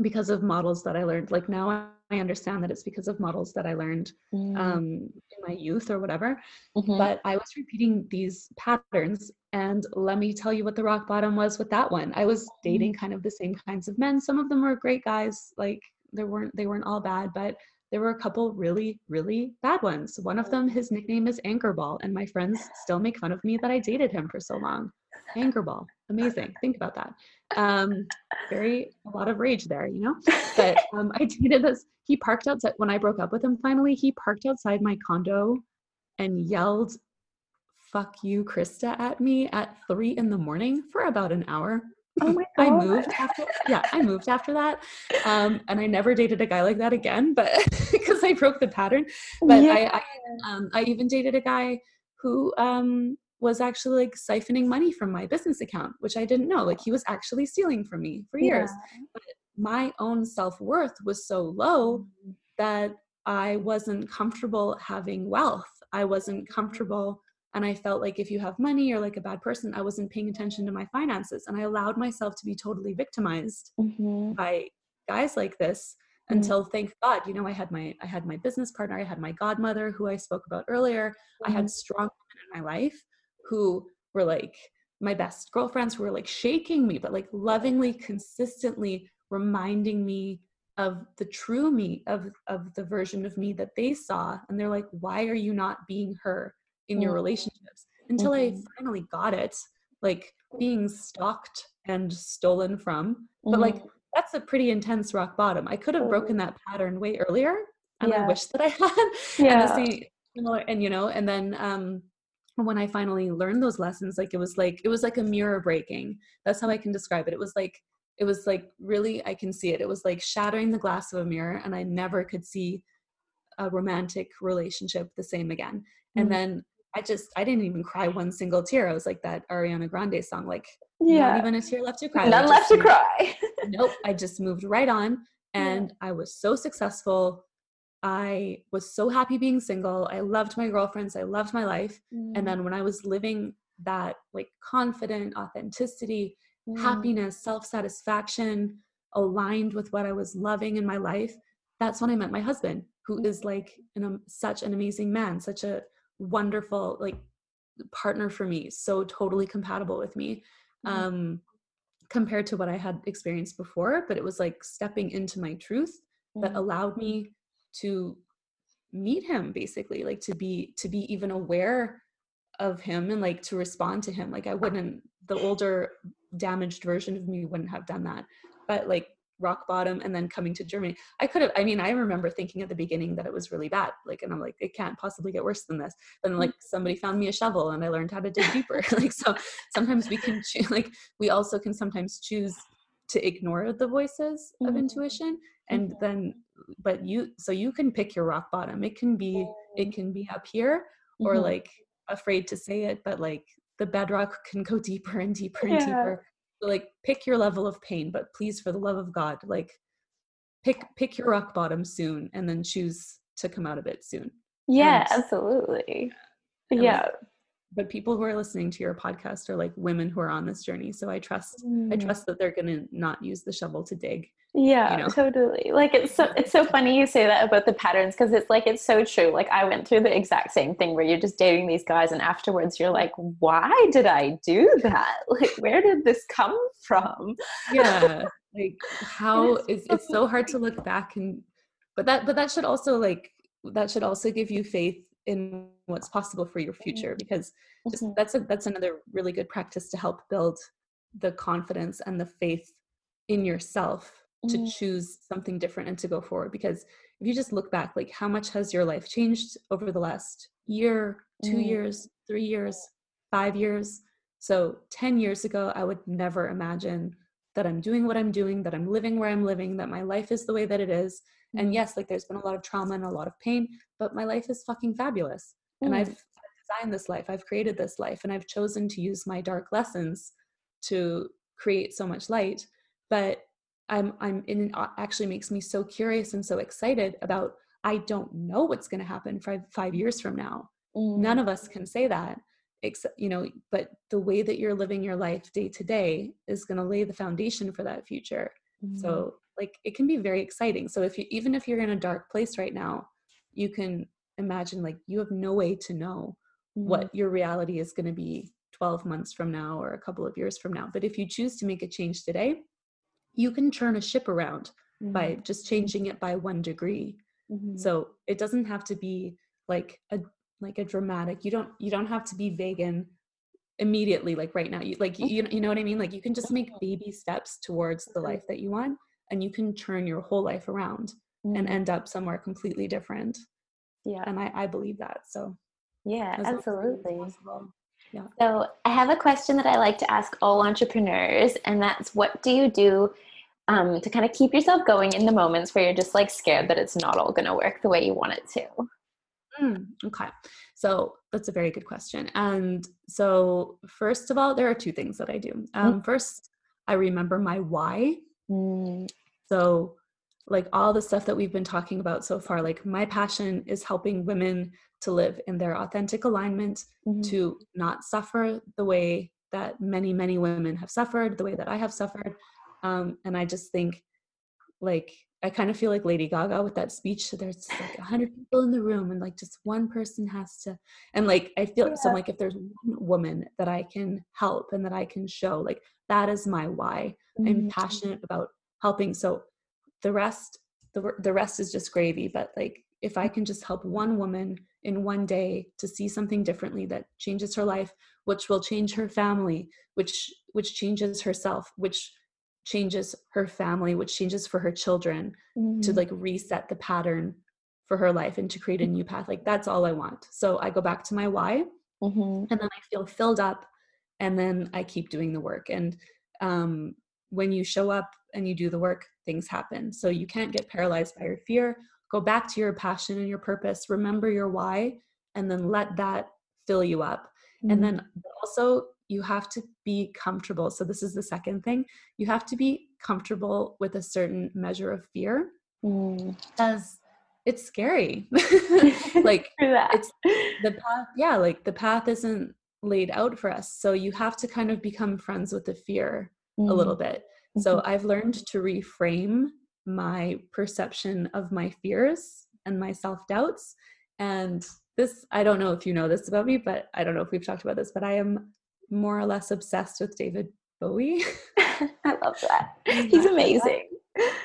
because of models that I learned. Like now I- understand that it's because of models that I learned Mm. um, in my youth or whatever. Mhm. But I was repeating these patterns. And let me tell you what the rock bottom was with that one. I was dating kind of the same kinds of men. Some of them were great guys. Like there weren't they weren't all bad, but there were a couple really, really bad ones. One of them, his nickname is Anchorball, and my friends still make fun of me that I dated him for so long. Anchorball, amazing. Think about that. Um, very a lot of rage there, you know. But um, I dated this. He parked outside when I broke up with him. Finally, he parked outside my condo and yelled "fuck you, Krista" at me at three in the morning for about an hour. Oh my I moved after yeah, I moved after that. Um, and I never dated a guy like that again, but because I broke the pattern. But Yeah. I, I um I even dated a guy who um was actually like siphoning money from my business account, which I didn't know. Like he was actually stealing from me for years. But My own self-worth was so low that I wasn't comfortable having wealth. I wasn't comfortable and I felt like if you have money you're like a bad person, I wasn't paying attention to my finances and I allowed myself to be totally victimized Mhm. by guys like this Mm. until thank God, you know, I had my I had my business partner, I had my godmother who I spoke about earlier. I Mhm. had strong women in my life who were like my best girlfriends who were like shaking me, but like lovingly, consistently reminding me of the true me, of of the version of me that they saw. And they're like, why are you not being her in your Mhm. relationships? Until I Mhm. finally got it, like being stalked and stolen from. But like Mhm. that's a pretty intense rock bottom. I could have broken that pattern way earlier, and I wish that I had. And Yeah. the same, similar, and you know, and then um, when I finally learned those lessons, like it was like it was like a mirror breaking. That's how I can describe it. It was like it was like really I can see it. It was like shattering the glass of a mirror, and I never could see a romantic relationship the same again. And Mhm. then I just I didn't even cry one single tear. I was like that Ariana Grande song, like not Yeah. even a tear left to cry. None left to cry. nope i just moved right on Yeah. and i was so successful i was so happy being single i loved my girlfriends i loved my life Mm. and then when i was living that like confident authenticity Mm. happiness self-satisfaction aligned with what i was loving in my life that's when i met my husband who Mm. is like an, um, such an amazing man such a wonderful like partner for me so totally compatible with me Mhm. um compared to what I had experienced before, but it was like stepping into my truth that Mhm. allowed me to meet him basically, like to be to be even aware of him and like to respond to him. Like I wouldn't the older damaged version of me wouldn't have done that. But like rock bottom and then coming to Germany. I could have I mean I remember thinking at the beginning that it was really bad. Like and I'm like it can't possibly get worse than this. Then like somebody found me a shovel and I learned how to dig deeper. like so sometimes we can choose like we also can sometimes choose to ignore the voices of Mhm. intuition and then but you so you can pick your rock bottom it can be it can be up here or Mhm. like afraid to say it but like the bedrock can go deeper and deeper and Yeah. deeper so like pick your level of pain but please for the love of god like pick pick your rock bottom soon and then choose to come out of it soon Yeah, and- absolutely. like, Yeah. But people who are listening to your podcast are like women who are on this journey so i trust i Mm. trust that they're gonna not use the shovel to dig Yeah, know? totally. Like it's so it's so funny you say that about the patterns because it's like it's so true. Like I went through the exact same thing where you're just dating these guys and afterwards you're like, why did I do that? Like where did this come from? yeah like how is it's, it's so hard to look back and but that but that should also like that should also give you faith in what's possible for your future because just Mhm. that's a that's another really good practice to help build the confidence and the faith in yourself to Mhm. choose something different and to go forward because if you just look back like how much has your life changed over the last year two Mm. years three years five years so 10 years ago i would never imagine that i'm doing what i'm doing that i'm living where i'm living that my life is the way that it is and Mm. yes like there's been a lot of trauma and a lot of pain but my life is fucking fabulous and Mm. i've designed this life i've created this life and i've chosen to use my dark lessons to create so much light but i'm i'm it actually makes me so curious and so excited about i don't know what's going to happen five five years from now mm. none of us can say that except you know but the way that you're living your life day to day is going to lay the foundation for that future mm. so like it can be very exciting so if you even if you're in a dark place right now you can imagine like you have no way to know mm. what your reality is going to be 12 months from now or a couple of years from now but if you choose to make a change today you can turn a ship around mm. by mm-hmm. just changing it by one degree mm-hmm. so it doesn't have to be like a like a dramatic you don't you don't have to be vegan immediately like right now you like you, you know what i mean like you can just make baby steps towards the life that you want and you can turn your whole life around mm. and end up somewhere completely different yeah and i i believe that so yeah absolutely yeah. So, I have a question that I like to ask all entrepreneurs, and that's what do you do um, to kind of keep yourself going in the moments where you're just like scared that it's not all going to work the way you want it to? Mm, okay. So that's a very good question. And so, first of all, there are two things that I do. Mm. Um, mm. First, I remember my why. Mm. So, like all the stuff that we've been talking about so far, like my passion is helping women to live in their authentic alignment, mm-hmm. to not suffer the way that many, many women have suffered, the way that I have suffered. Um, and I just think, like, I kind of feel like Lady Gaga with that speech. There's like a hundred people in the room, and like just one person has to. And like I feel yeah. so. I'm like if there's one woman that I can help and that I can show, like that is my why. Mm-hmm. I'm passionate about helping. So the rest, the the rest is just gravy. But like if I can just help one woman in one day to see something differently that changes her life, which will change her family, which which changes herself, which changes her family which changes for her children mm-hmm. to like reset the pattern for her life and to create a new path like that's all i want so i go back to my why mm-hmm. and then i feel filled up and then i keep doing the work and um, when you show up and you do the work things happen so you can't get paralyzed by your fear go back to your passion and your purpose remember your why and then let that fill you up mm-hmm. and then also you have to be comfortable. So, this is the second thing. You have to be comfortable with a certain measure of fear mm. because it's scary. like, it's the path, yeah, like the path isn't laid out for us. So, you have to kind of become friends with the fear mm. a little bit. So, mm-hmm. I've learned to reframe my perception of my fears and my self doubts. And this, I don't know if you know this about me, but I don't know if we've talked about this, but I am more or less obsessed with David Bowie. I love that. He's amazing.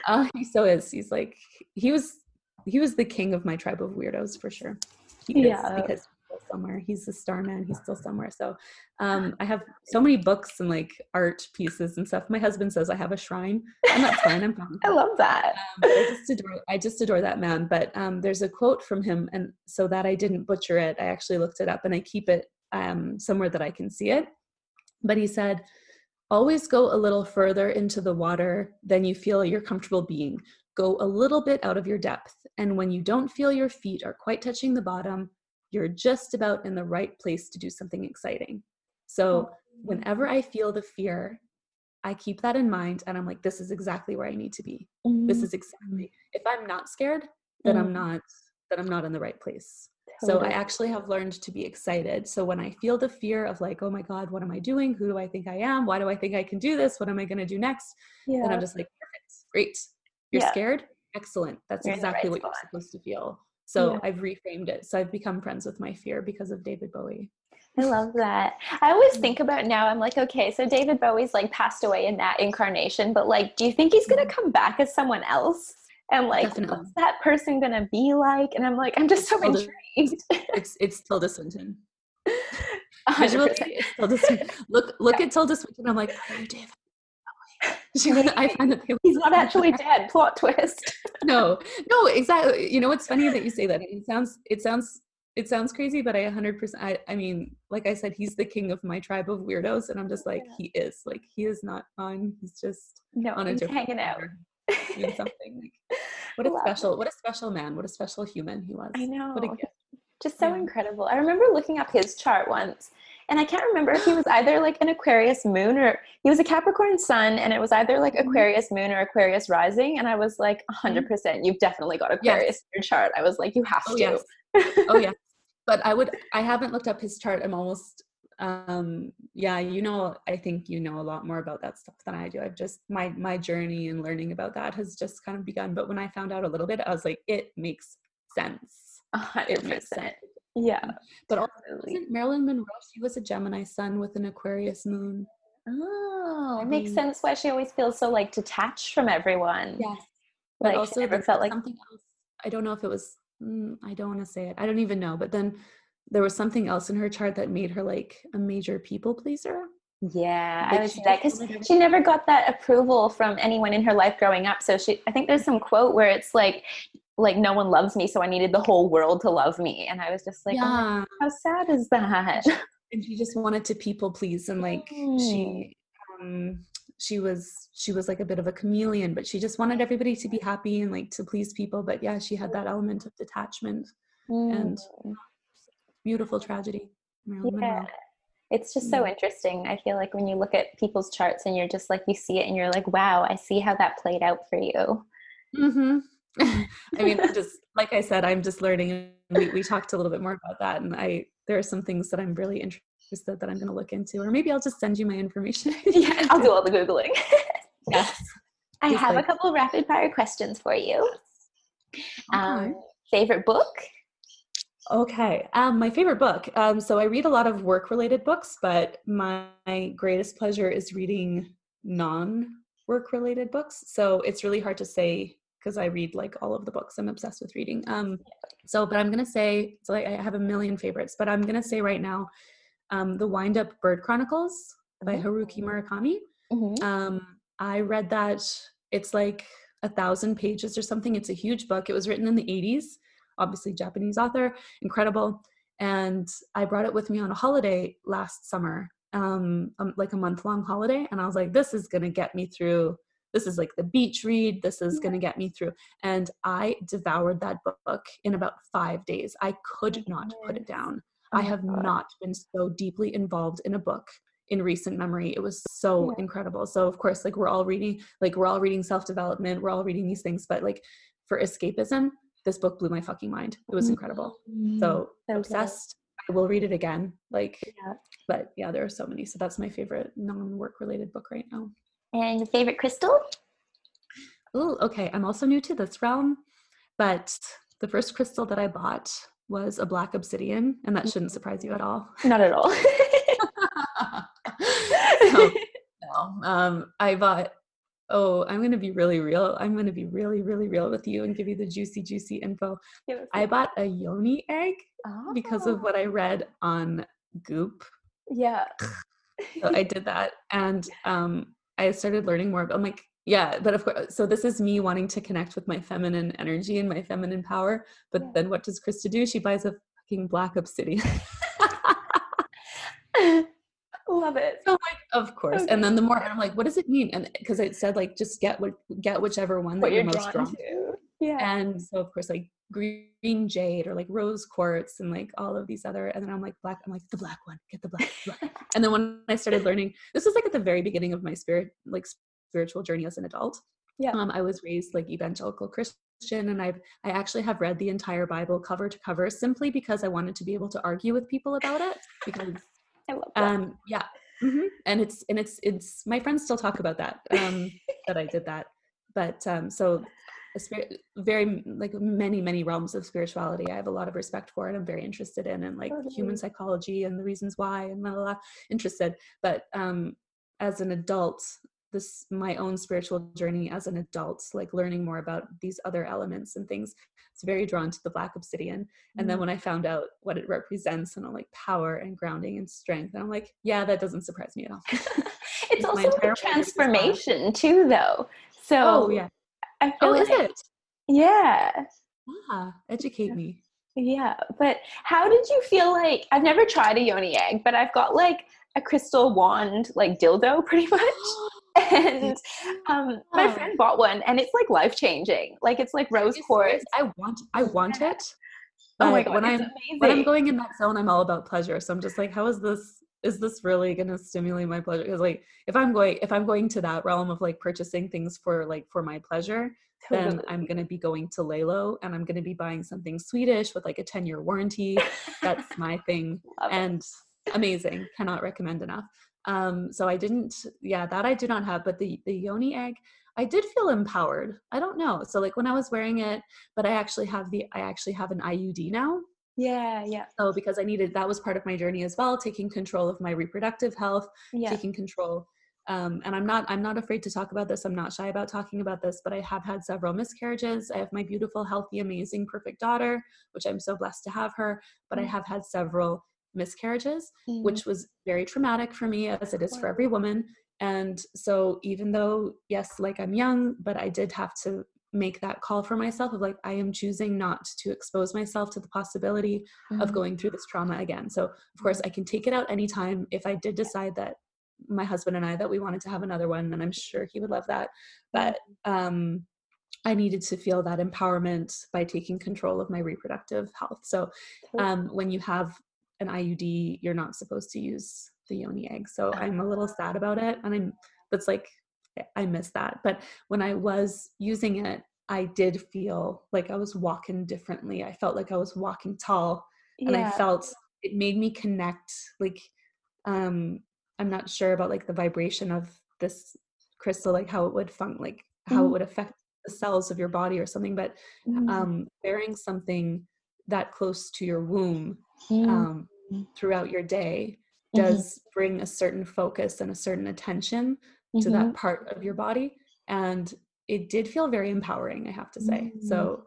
Uh, he so is. He's like he was he was the king of my tribe of weirdos for sure. He yeah. because somewhere. He's a star man. He's still somewhere. So um, I have so many books and like art pieces and stuff. My husband says I have a shrine, and that's fine. I'm fine. I love that. Um, I just adore. I just adore that man. But um, there's a quote from him, and so that I didn't butcher it, I actually looked it up, and I keep it um, somewhere that I can see it. But he said, always go a little further into the water than you feel you're comfortable being. Go a little bit out of your depth. And when you don't feel your feet are quite touching the bottom, you're just about in the right place to do something exciting. So, whenever I feel the fear, I keep that in mind and I'm like, this is exactly where I need to be. Mm-hmm. This is exactly. If I'm not scared, then mm-hmm. I'm not that I'm not in the right place. So I actually have learned to be excited. So when I feel the fear of like, oh my God, what am I doing? Who do I think I am? Why do I think I can do this? What am I going to do next? Yeah. And I'm just like, perfect, great. You're yeah. scared? Excellent. That's you're exactly right what spot. you're supposed to feel. So yeah. I've reframed it. So I've become friends with my fear because of David Bowie. I love that. I always think about now, I'm like, okay, so David Bowie's like passed away in that incarnation, but like, do you think he's going to mm-hmm. come back as someone else? and like Definitely. what's that person gonna be like and i'm like i'm just so intrigued it's it's tilda swinton visually it's tilda swinton look look yeah. at tilda swinton i'm like oh david I find that he's not actually dead. Plot twist. no, no, exactly. You know, it's funny that you say that. It sounds, it sounds, it sounds crazy, but I 100%. I, I mean, like I said, he's the king of my tribe of weirdos, and I'm just like, yeah. he is. Like, he is not fun. He's just no, on a he's different hanging out something. Like, what a special, what a special man, what a special human he was. I know. What a gift. just so yeah. incredible. I remember looking up his chart once and I can't remember if he was either like an Aquarius moon or he was a Capricorn sun, and it was either like mm-hmm. Aquarius moon or Aquarius rising. And I was like, 100%, mm-hmm. you've definitely got Aquarius yes. in your chart. I was like, you have oh, to. Yes. oh, yeah. But I would, I haven't looked up his chart. I'm almost, um, yeah, you know, I think you know a lot more about that stuff than I do. I've just, my, my journey and learning about that has just kind of begun. But when I found out a little bit, I was like, it makes sense. 100%. It makes sense. Yeah. But also, Marilyn Monroe, she was a Gemini sun with an Aquarius moon. Oh, it makes sense why she always feels so like detached from everyone. Yes. Like but also never felt like something else. I don't know if it was mm, I don't want to say it. I don't even know. But then there was something else in her chart that made her like a major people pleaser. Yeah, like I would say that because she never got that approval from anyone in her life growing up. So she, I think there's some quote where it's like, like no one loves me so i needed the whole world to love me and i was just like yeah. oh, how sad is that and she just wanted to people please and like mm. she um she was she was like a bit of a chameleon but she just wanted everybody to be happy and like to please people but yeah she had that element of detachment mm. and beautiful tragedy yeah. it's just so mm. interesting i feel like when you look at people's charts and you're just like you see it and you're like wow i see how that played out for you mm-hmm. I mean, I'm just like I said, I'm just learning. We, we talked a little bit more about that, and I there are some things that I'm really interested that I'm going to look into, or maybe I'll just send you my information. yeah, I'll do all the googling. yes, I have like, a couple rapid fire questions for you. Um, favorite book? Okay, um, my favorite book. Um, so I read a lot of work related books, but my greatest pleasure is reading non work related books. So it's really hard to say because I read like all of the books. I'm obsessed with reading. Um, so, but I'm gonna say, so like, I have a million favorites, but I'm gonna say right now, um, the Wind Up Bird Chronicles by mm-hmm. Haruki Murakami. Mm-hmm. Um, I read that. It's like a thousand pages or something. It's a huge book. It was written in the 80s. Obviously, Japanese author, incredible. And I brought it with me on a holiday last summer, um, um like a month long holiday. And I was like, this is gonna get me through this is like the beach read this is going to get me through and i devoured that book in about five days. I could not put it down. I oh have not been so deeply involved in a book in recent memory. It was so yeah. incredible. So of course like we're all reading like we're all reading self-development we're all reading these things but like for escapism this book blew my fucking mind. It was incredible. Mm-hmm. so, so obsessed. I will read it again like yeah. but yeah there are so many. So that's my favorite non-work related book right now and your favorite crystal? Oh, okay. I'm also new to this realm, but the first crystal that I bought was a black obsidian, and that shouldn't surprise you at all. Not at all. no, no. Um, I bought. Oh, I'm going to be really real. I'm going to be really, really real with you and give you the juicy, juicy info. I bought a yoni egg oh. because of what I oh. read on Goop. Yeah. so I did that, and um, I started learning more. I'm like, yeah, but of course, so this is me wanting to connect with my feminine energy and my feminine power. But yeah. then what does Krista do? She buys a fucking black obsidian. Love it. So like, of course. Okay. And then the more I'm like, what does it mean? And because it said like just get what get whichever one what that you're, you're most drawn, drawn to. to. Yeah. And so of course like green jade or like rose quartz and like all of these other and then i'm like black i'm like the black one get the black, black. and then when i started learning this was like at the very beginning of my spirit like spiritual journey as an adult yeah um, i was raised like evangelical christian and i've i actually have read the entire bible cover to cover simply because i wanted to be able to argue with people about it because I love that. um yeah mm-hmm. and it's and it's it's my friends still talk about that um that i did that but um so spirit very like many many realms of spirituality i have a lot of respect for and i'm very interested in and like totally. human psychology and the reasons why and blah, blah, blah, interested. But um as an adult this my own spiritual journey as an adult like learning more about these other elements and things it's very drawn to the black obsidian. And mm then when i found out what it represents and I'm like power and grounding and strength and i'm like yeah that doesn't surprise me at all. It's also a transformation too though. So oh yeah I feel oh, like, is it? Yeah. Ah, educate me. Yeah, but how did you feel like? I've never tried a yoni egg, but I've got like a crystal wand, like dildo, pretty much. and um, my friend bought one, and it's like life changing. Like it's like rose quartz. I want, I want it. oh my God, when I'm amazing. when I'm going in that zone, I'm all about pleasure. So I'm just like, how is this is this really going to stimulate my pleasure because like if i'm going if i'm going to that realm of like purchasing things for like for my pleasure totally. then i'm going to be going to Lelo and i'm going to be buying something swedish with like a 10 year warranty that's my thing Love and amazing cannot recommend enough um so i didn't yeah that i do not have but the the yoni egg I did feel empowered. I don't know. So like when I was wearing it, but I actually have the I actually have an IUD now. Yeah, yeah. So because I needed that was part of my journey as well, taking control of my reproductive health, yeah. taking control. Um, and I'm not I'm not afraid to talk about this. I'm not shy about talking about this, but I have had several miscarriages. I have my beautiful, healthy, amazing, perfect daughter, which I'm so blessed to have her. But mm. I have had several miscarriages, mm. which was very traumatic for me, as it is for every woman. And so even though yes, like I'm young, but I did have to make that call for myself of like i am choosing not to expose myself to the possibility mm-hmm. of going through this trauma again. So of course i can take it out anytime. If i did decide that my husband and i that we wanted to have another one and i'm sure he would love that. But um i needed to feel that empowerment by taking control of my reproductive health. So um when you have an iud you're not supposed to use the yoni egg. So i'm a little sad about it and i'm that's like I miss that. But when I was using it, I did feel like I was walking differently. I felt like I was walking tall yeah. and I felt it made me connect like um I'm not sure about like the vibration of this crystal like how it would fun like how mm. it mm-hmm. would affect the cells of your body or something but mm. um bearing something that close to your womb mm. um throughout your day does mm-hmm. bring a certain focus and a certain attention mm-hmm. to that mm-hmm. part of your body and it did feel very empowering i have to say mm-hmm. so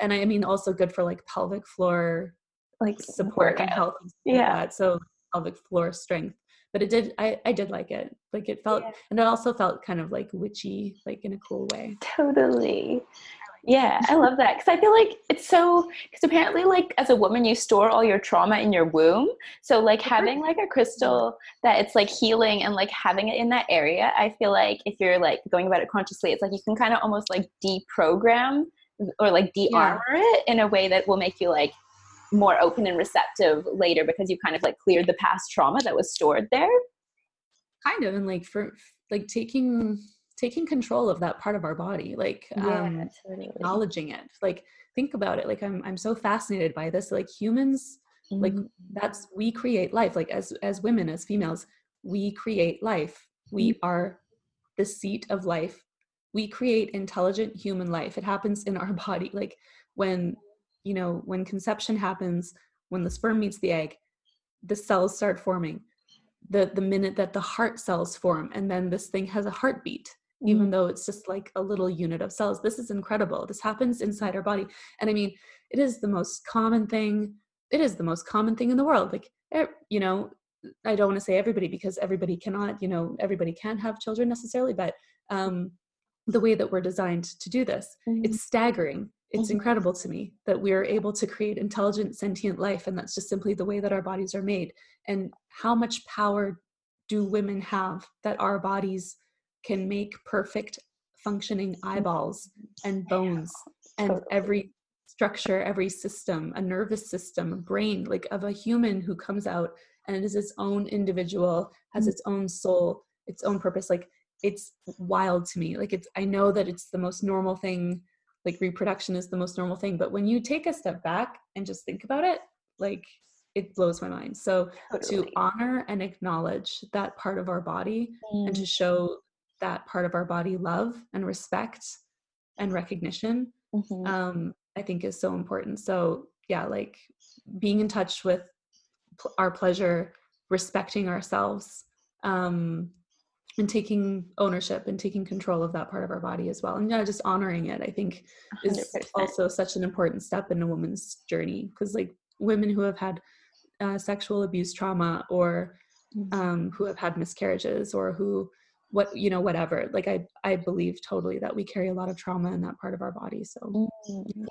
and i mean also good for like pelvic floor like support and health and yeah like so pelvic floor strength but it did I, I did like it like it felt yeah. and it also felt kind of like witchy like in a cool way totally yeah, I love that because I feel like it's so because apparently like as a woman you store all your trauma in your womb. So like mm-hmm. having like a crystal that it's like healing and like having it in that area, I feel like if you're like going about it consciously, it's like you can kind of almost like deprogram or like de-armor yeah. it in a way that will make you like more open and receptive later because you kind of like cleared the past trauma that was stored there. Kind of and like for like taking taking control of that part of our body like yeah, um acknowledging it like think about it like i'm i'm so fascinated by this like humans mm-hmm. like that's we create life like as as women as females we create life we mm-hmm. are the seat of life we create intelligent human life it happens in our body like when you know when conception happens when the sperm meets the egg the cells start forming the the minute that the heart cells form and then this thing has a heartbeat mm-hmm. Even though it's just like a little unit of cells. This is incredible. This happens inside our body. And I mean, it is the most common thing. It is the most common thing in the world. Like, you know, I don't want to say everybody because everybody cannot, you know, everybody can't have children necessarily, but um, the way that we're designed to do this, mm-hmm. it's staggering. It's mm-hmm. incredible to me that we are able to create intelligent, sentient life, and that's just simply the way that our bodies are made. And how much power do women have that our bodies can make perfect functioning eyeballs and bones and every structure, every system, a nervous system, a brain, like of a human who comes out and is its own individual, has mm. its own soul, its own purpose. Like it's wild to me. Like it's, I know that it's the most normal thing, like reproduction is the most normal thing, but when you take a step back and just think about it, like it blows my mind. So totally. to honor and acknowledge that part of our body mm. and to mm. show that part of our body love and respect and recognition mm-hmm. um, i think is so important so yeah like being in touch with pl- our pleasure respecting ourselves um, and taking ownership and taking control of that part of our body as well and yeah just honoring it i think 100%. is also such an important step in a woman's journey because like women who have had uh, sexual abuse trauma or mm-hmm. um, who have had miscarriages or who what you know whatever like i i believe totally that we carry a lot of trauma in that part of our body so mm,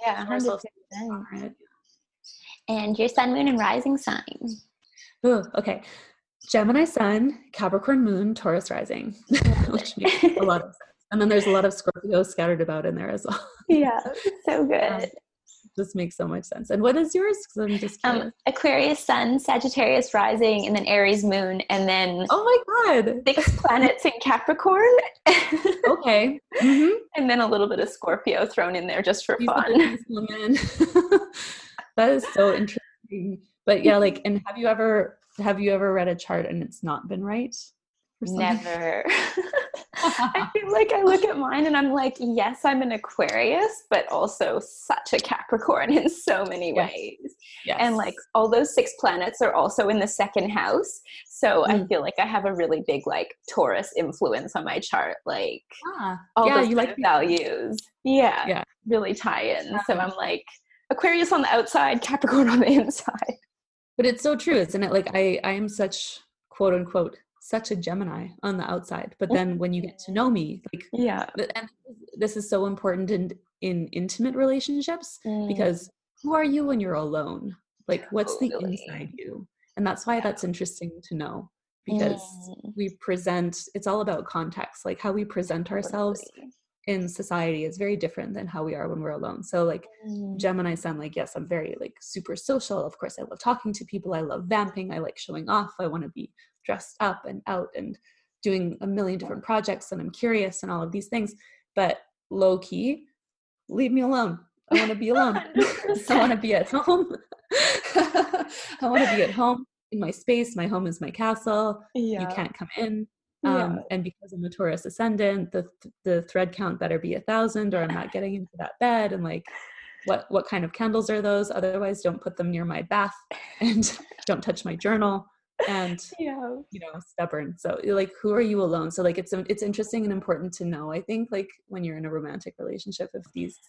yeah 100%. and your sun moon and rising sign. Ooh, okay. Gemini sun capricorn moon taurus rising which makes a lot of sense. And then there's a lot of scorpio scattered about in there as well. Yeah so good just makes so much sense. And what is yours? Because I'm just um, Aquarius Sun, Sagittarius Rising, and then Aries Moon, and then oh my god, six planets in Capricorn. okay, mm-hmm. and then a little bit of Scorpio thrown in there just for fun. that is so interesting. But yeah, like, and have you ever have you ever read a chart and it's not been right? Never. I feel like I look at mine and I'm like, yes, I'm an Aquarius, but also such a Capricorn in so many yes. ways. Yes. And like all those six planets are also in the second house. So mm. I feel like I have a really big like Taurus influence on my chart. Like ah, all yeah, you like values. Yeah. Yeah. Really tie in. So I'm like Aquarius on the outside, Capricorn on the inside. But it's so true, isn't it? Like I I am such quote unquote such a Gemini on the outside. But then when you get to know me, like yeah, and this is so important in in intimate relationships mm. because who are you when you're alone? Like what's the inside you? And that's why yeah. that's interesting to know because mm. we present it's all about context, like how we present ourselves in society is very different than how we are when we're alone. So like mm. Gemini sun, like yes, I'm very like super social. Of course, I love talking to people. I love vamping. I like showing off. I want to be dressed up and out and doing a million different projects and I'm curious and all of these things. But low key, leave me alone. I want to be alone. I want to be at home. I want to be at home in my space. My home is my castle. Yeah. You can't come in. Um, yeah. And because I'm a Taurus ascendant, the the thread count better be a thousand, or I'm not getting into that bed. And like, what what kind of candles are those? Otherwise, don't put them near my bath, and don't touch my journal and yeah. you know stubborn. So like who are you alone? So like it's it's interesting and important to know i think like when you're in a romantic relationship if these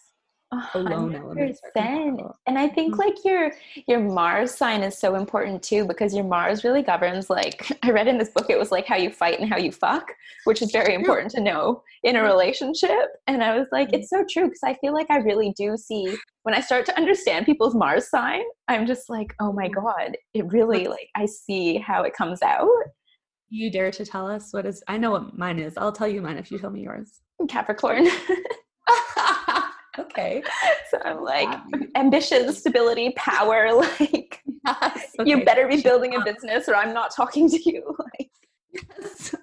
alone 100%. and i think mm-hmm. like your your mars sign is so important too because your mars really governs like i read in this book it was like how you fight and how you fuck which is very important to know in a relationship. And i was like it's mm-hmm. so true because i feel like i really do see when i start to understand people's mars sign i'm just like oh my mm-hmm. god it really like i see how it comes out. You dare to tell us? What is i know what mine is. I'll tell you mine if you tell me yours. Capricorn okay. So I'm like, ambition, stability, power. Like, yes. okay. you better be building a business, or I'm not talking to you. Like, yes.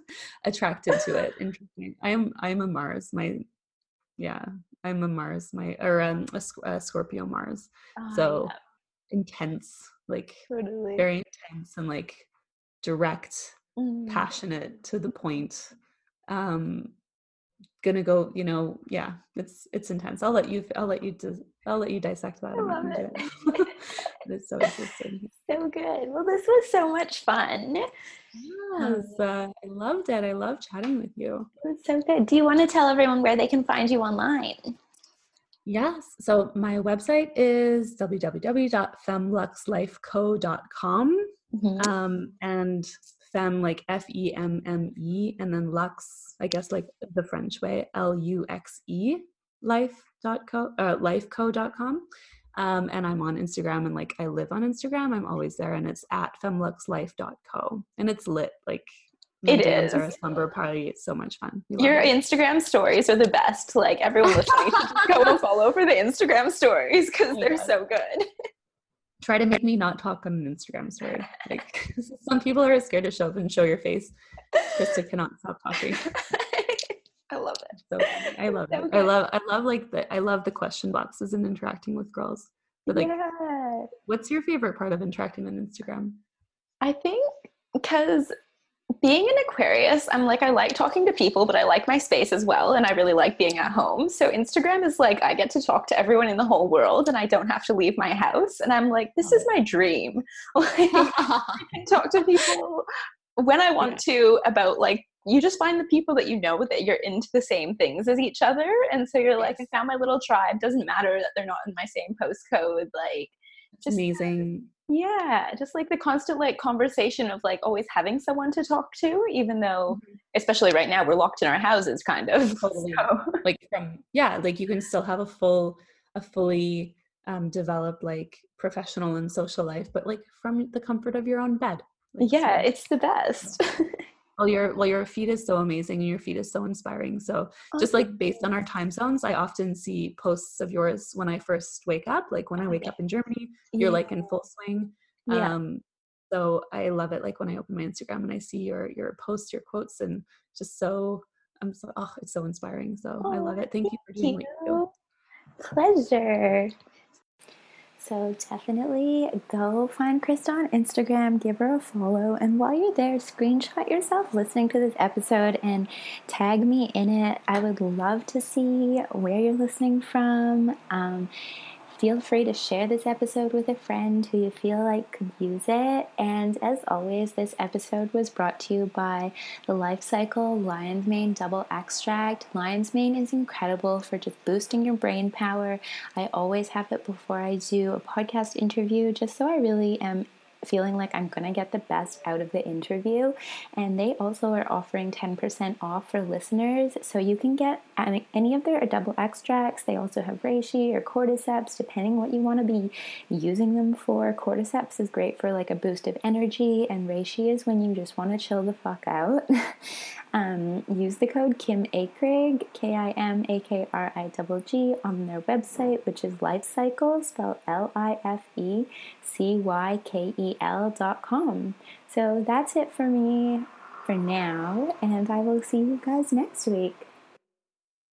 attracted to it. Interesting. I am. I am a Mars. My, yeah, I'm a Mars. My or um, a, a Scorpio Mars. Oh, so yeah. intense, like totally. very intense and like direct, mm. passionate to the point. Um, gonna go you know yeah it's it's intense i'll let you i'll let you dis- i'll let you dissect that I love it. it. it's so interesting so good well this was so much fun yes uh, i loved it i love chatting with you it was so good do you want to tell everyone where they can find you online Yes. So my website is www.femmeluxelifeco.com. Mm-hmm. Um, and femme like F E M M E, and then lux, I guess like the French way, L U X E, life.co, uh, lifeco.com. Um, and I'm on Instagram and like I live on Instagram. I'm always there and it's at femmeluxelife.co. And it's lit. Like it is. Our slumber party. It's so much fun. Your it. Instagram stories are the best. Like everyone listening go and follow for the Instagram stories because they're so good try to make me not talk on an Instagram story. Like some people are scared to show up and show your face. Krista cannot stop talking. I love it. So I love so it. Good. I love I love like the I love the question boxes and interacting with girls. But like yeah. what's your favorite part of interacting on Instagram? I think because being an Aquarius, I'm like, I like talking to people, but I like my space as well. And I really like being at home. So Instagram is like, I get to talk to everyone in the whole world and I don't have to leave my house. And I'm like, this is my dream. Like, I can talk to people when I want to about like, you just find the people that you know that you're into the same things as each other. And so you're like, I found my little tribe. Doesn't matter that they're not in my same postcode. Like, just amazing yeah just like the constant like conversation of like always having someone to talk to even though mm-hmm. especially right now we're locked in our houses kind of totally. so. like from yeah like you can still have a full a fully um, developed like professional and social life but like from the comfort of your own bed like, yeah so. it's the best well your well your feed is so amazing and your feed is so inspiring. So oh, just like based on our time zones i often see posts of yours when i first wake up like when i wake up in germany you're yeah. like in full swing. Yeah. um so i love it like when i open my instagram and i see your your posts your quotes and just so i'm so oh it's so inspiring. So oh, i love it. Thank, thank you for doing you. what you do. pleasure so definitely go find Krista on Instagram, give her a follow, and while you're there, screenshot yourself listening to this episode and tag me in it. I would love to see where you're listening from. Um, Feel free to share this episode with a friend who you feel like could use it. And as always, this episode was brought to you by the Life Cykel Lion's Mane Double Extract. Lion's Mane is incredible for just boosting your brain power. I always have it before I do a podcast interview just so I really am feeling like I'm to get the best out of the interview. And they also are offering 10% off for listeners. So you can get any of their double extracts. They also have reishi or cordyceps, depending what you want to be using them for. Cordyceps is great for like a boost of energy, and reishi is when you just want to chill the fuck out. um, use the code Kim Akrig, K I M A K R I G, on their website, which is Life Cykel, spelled L I F E C Y K E L.com. So that's it for me for now, and I will see you guys next week.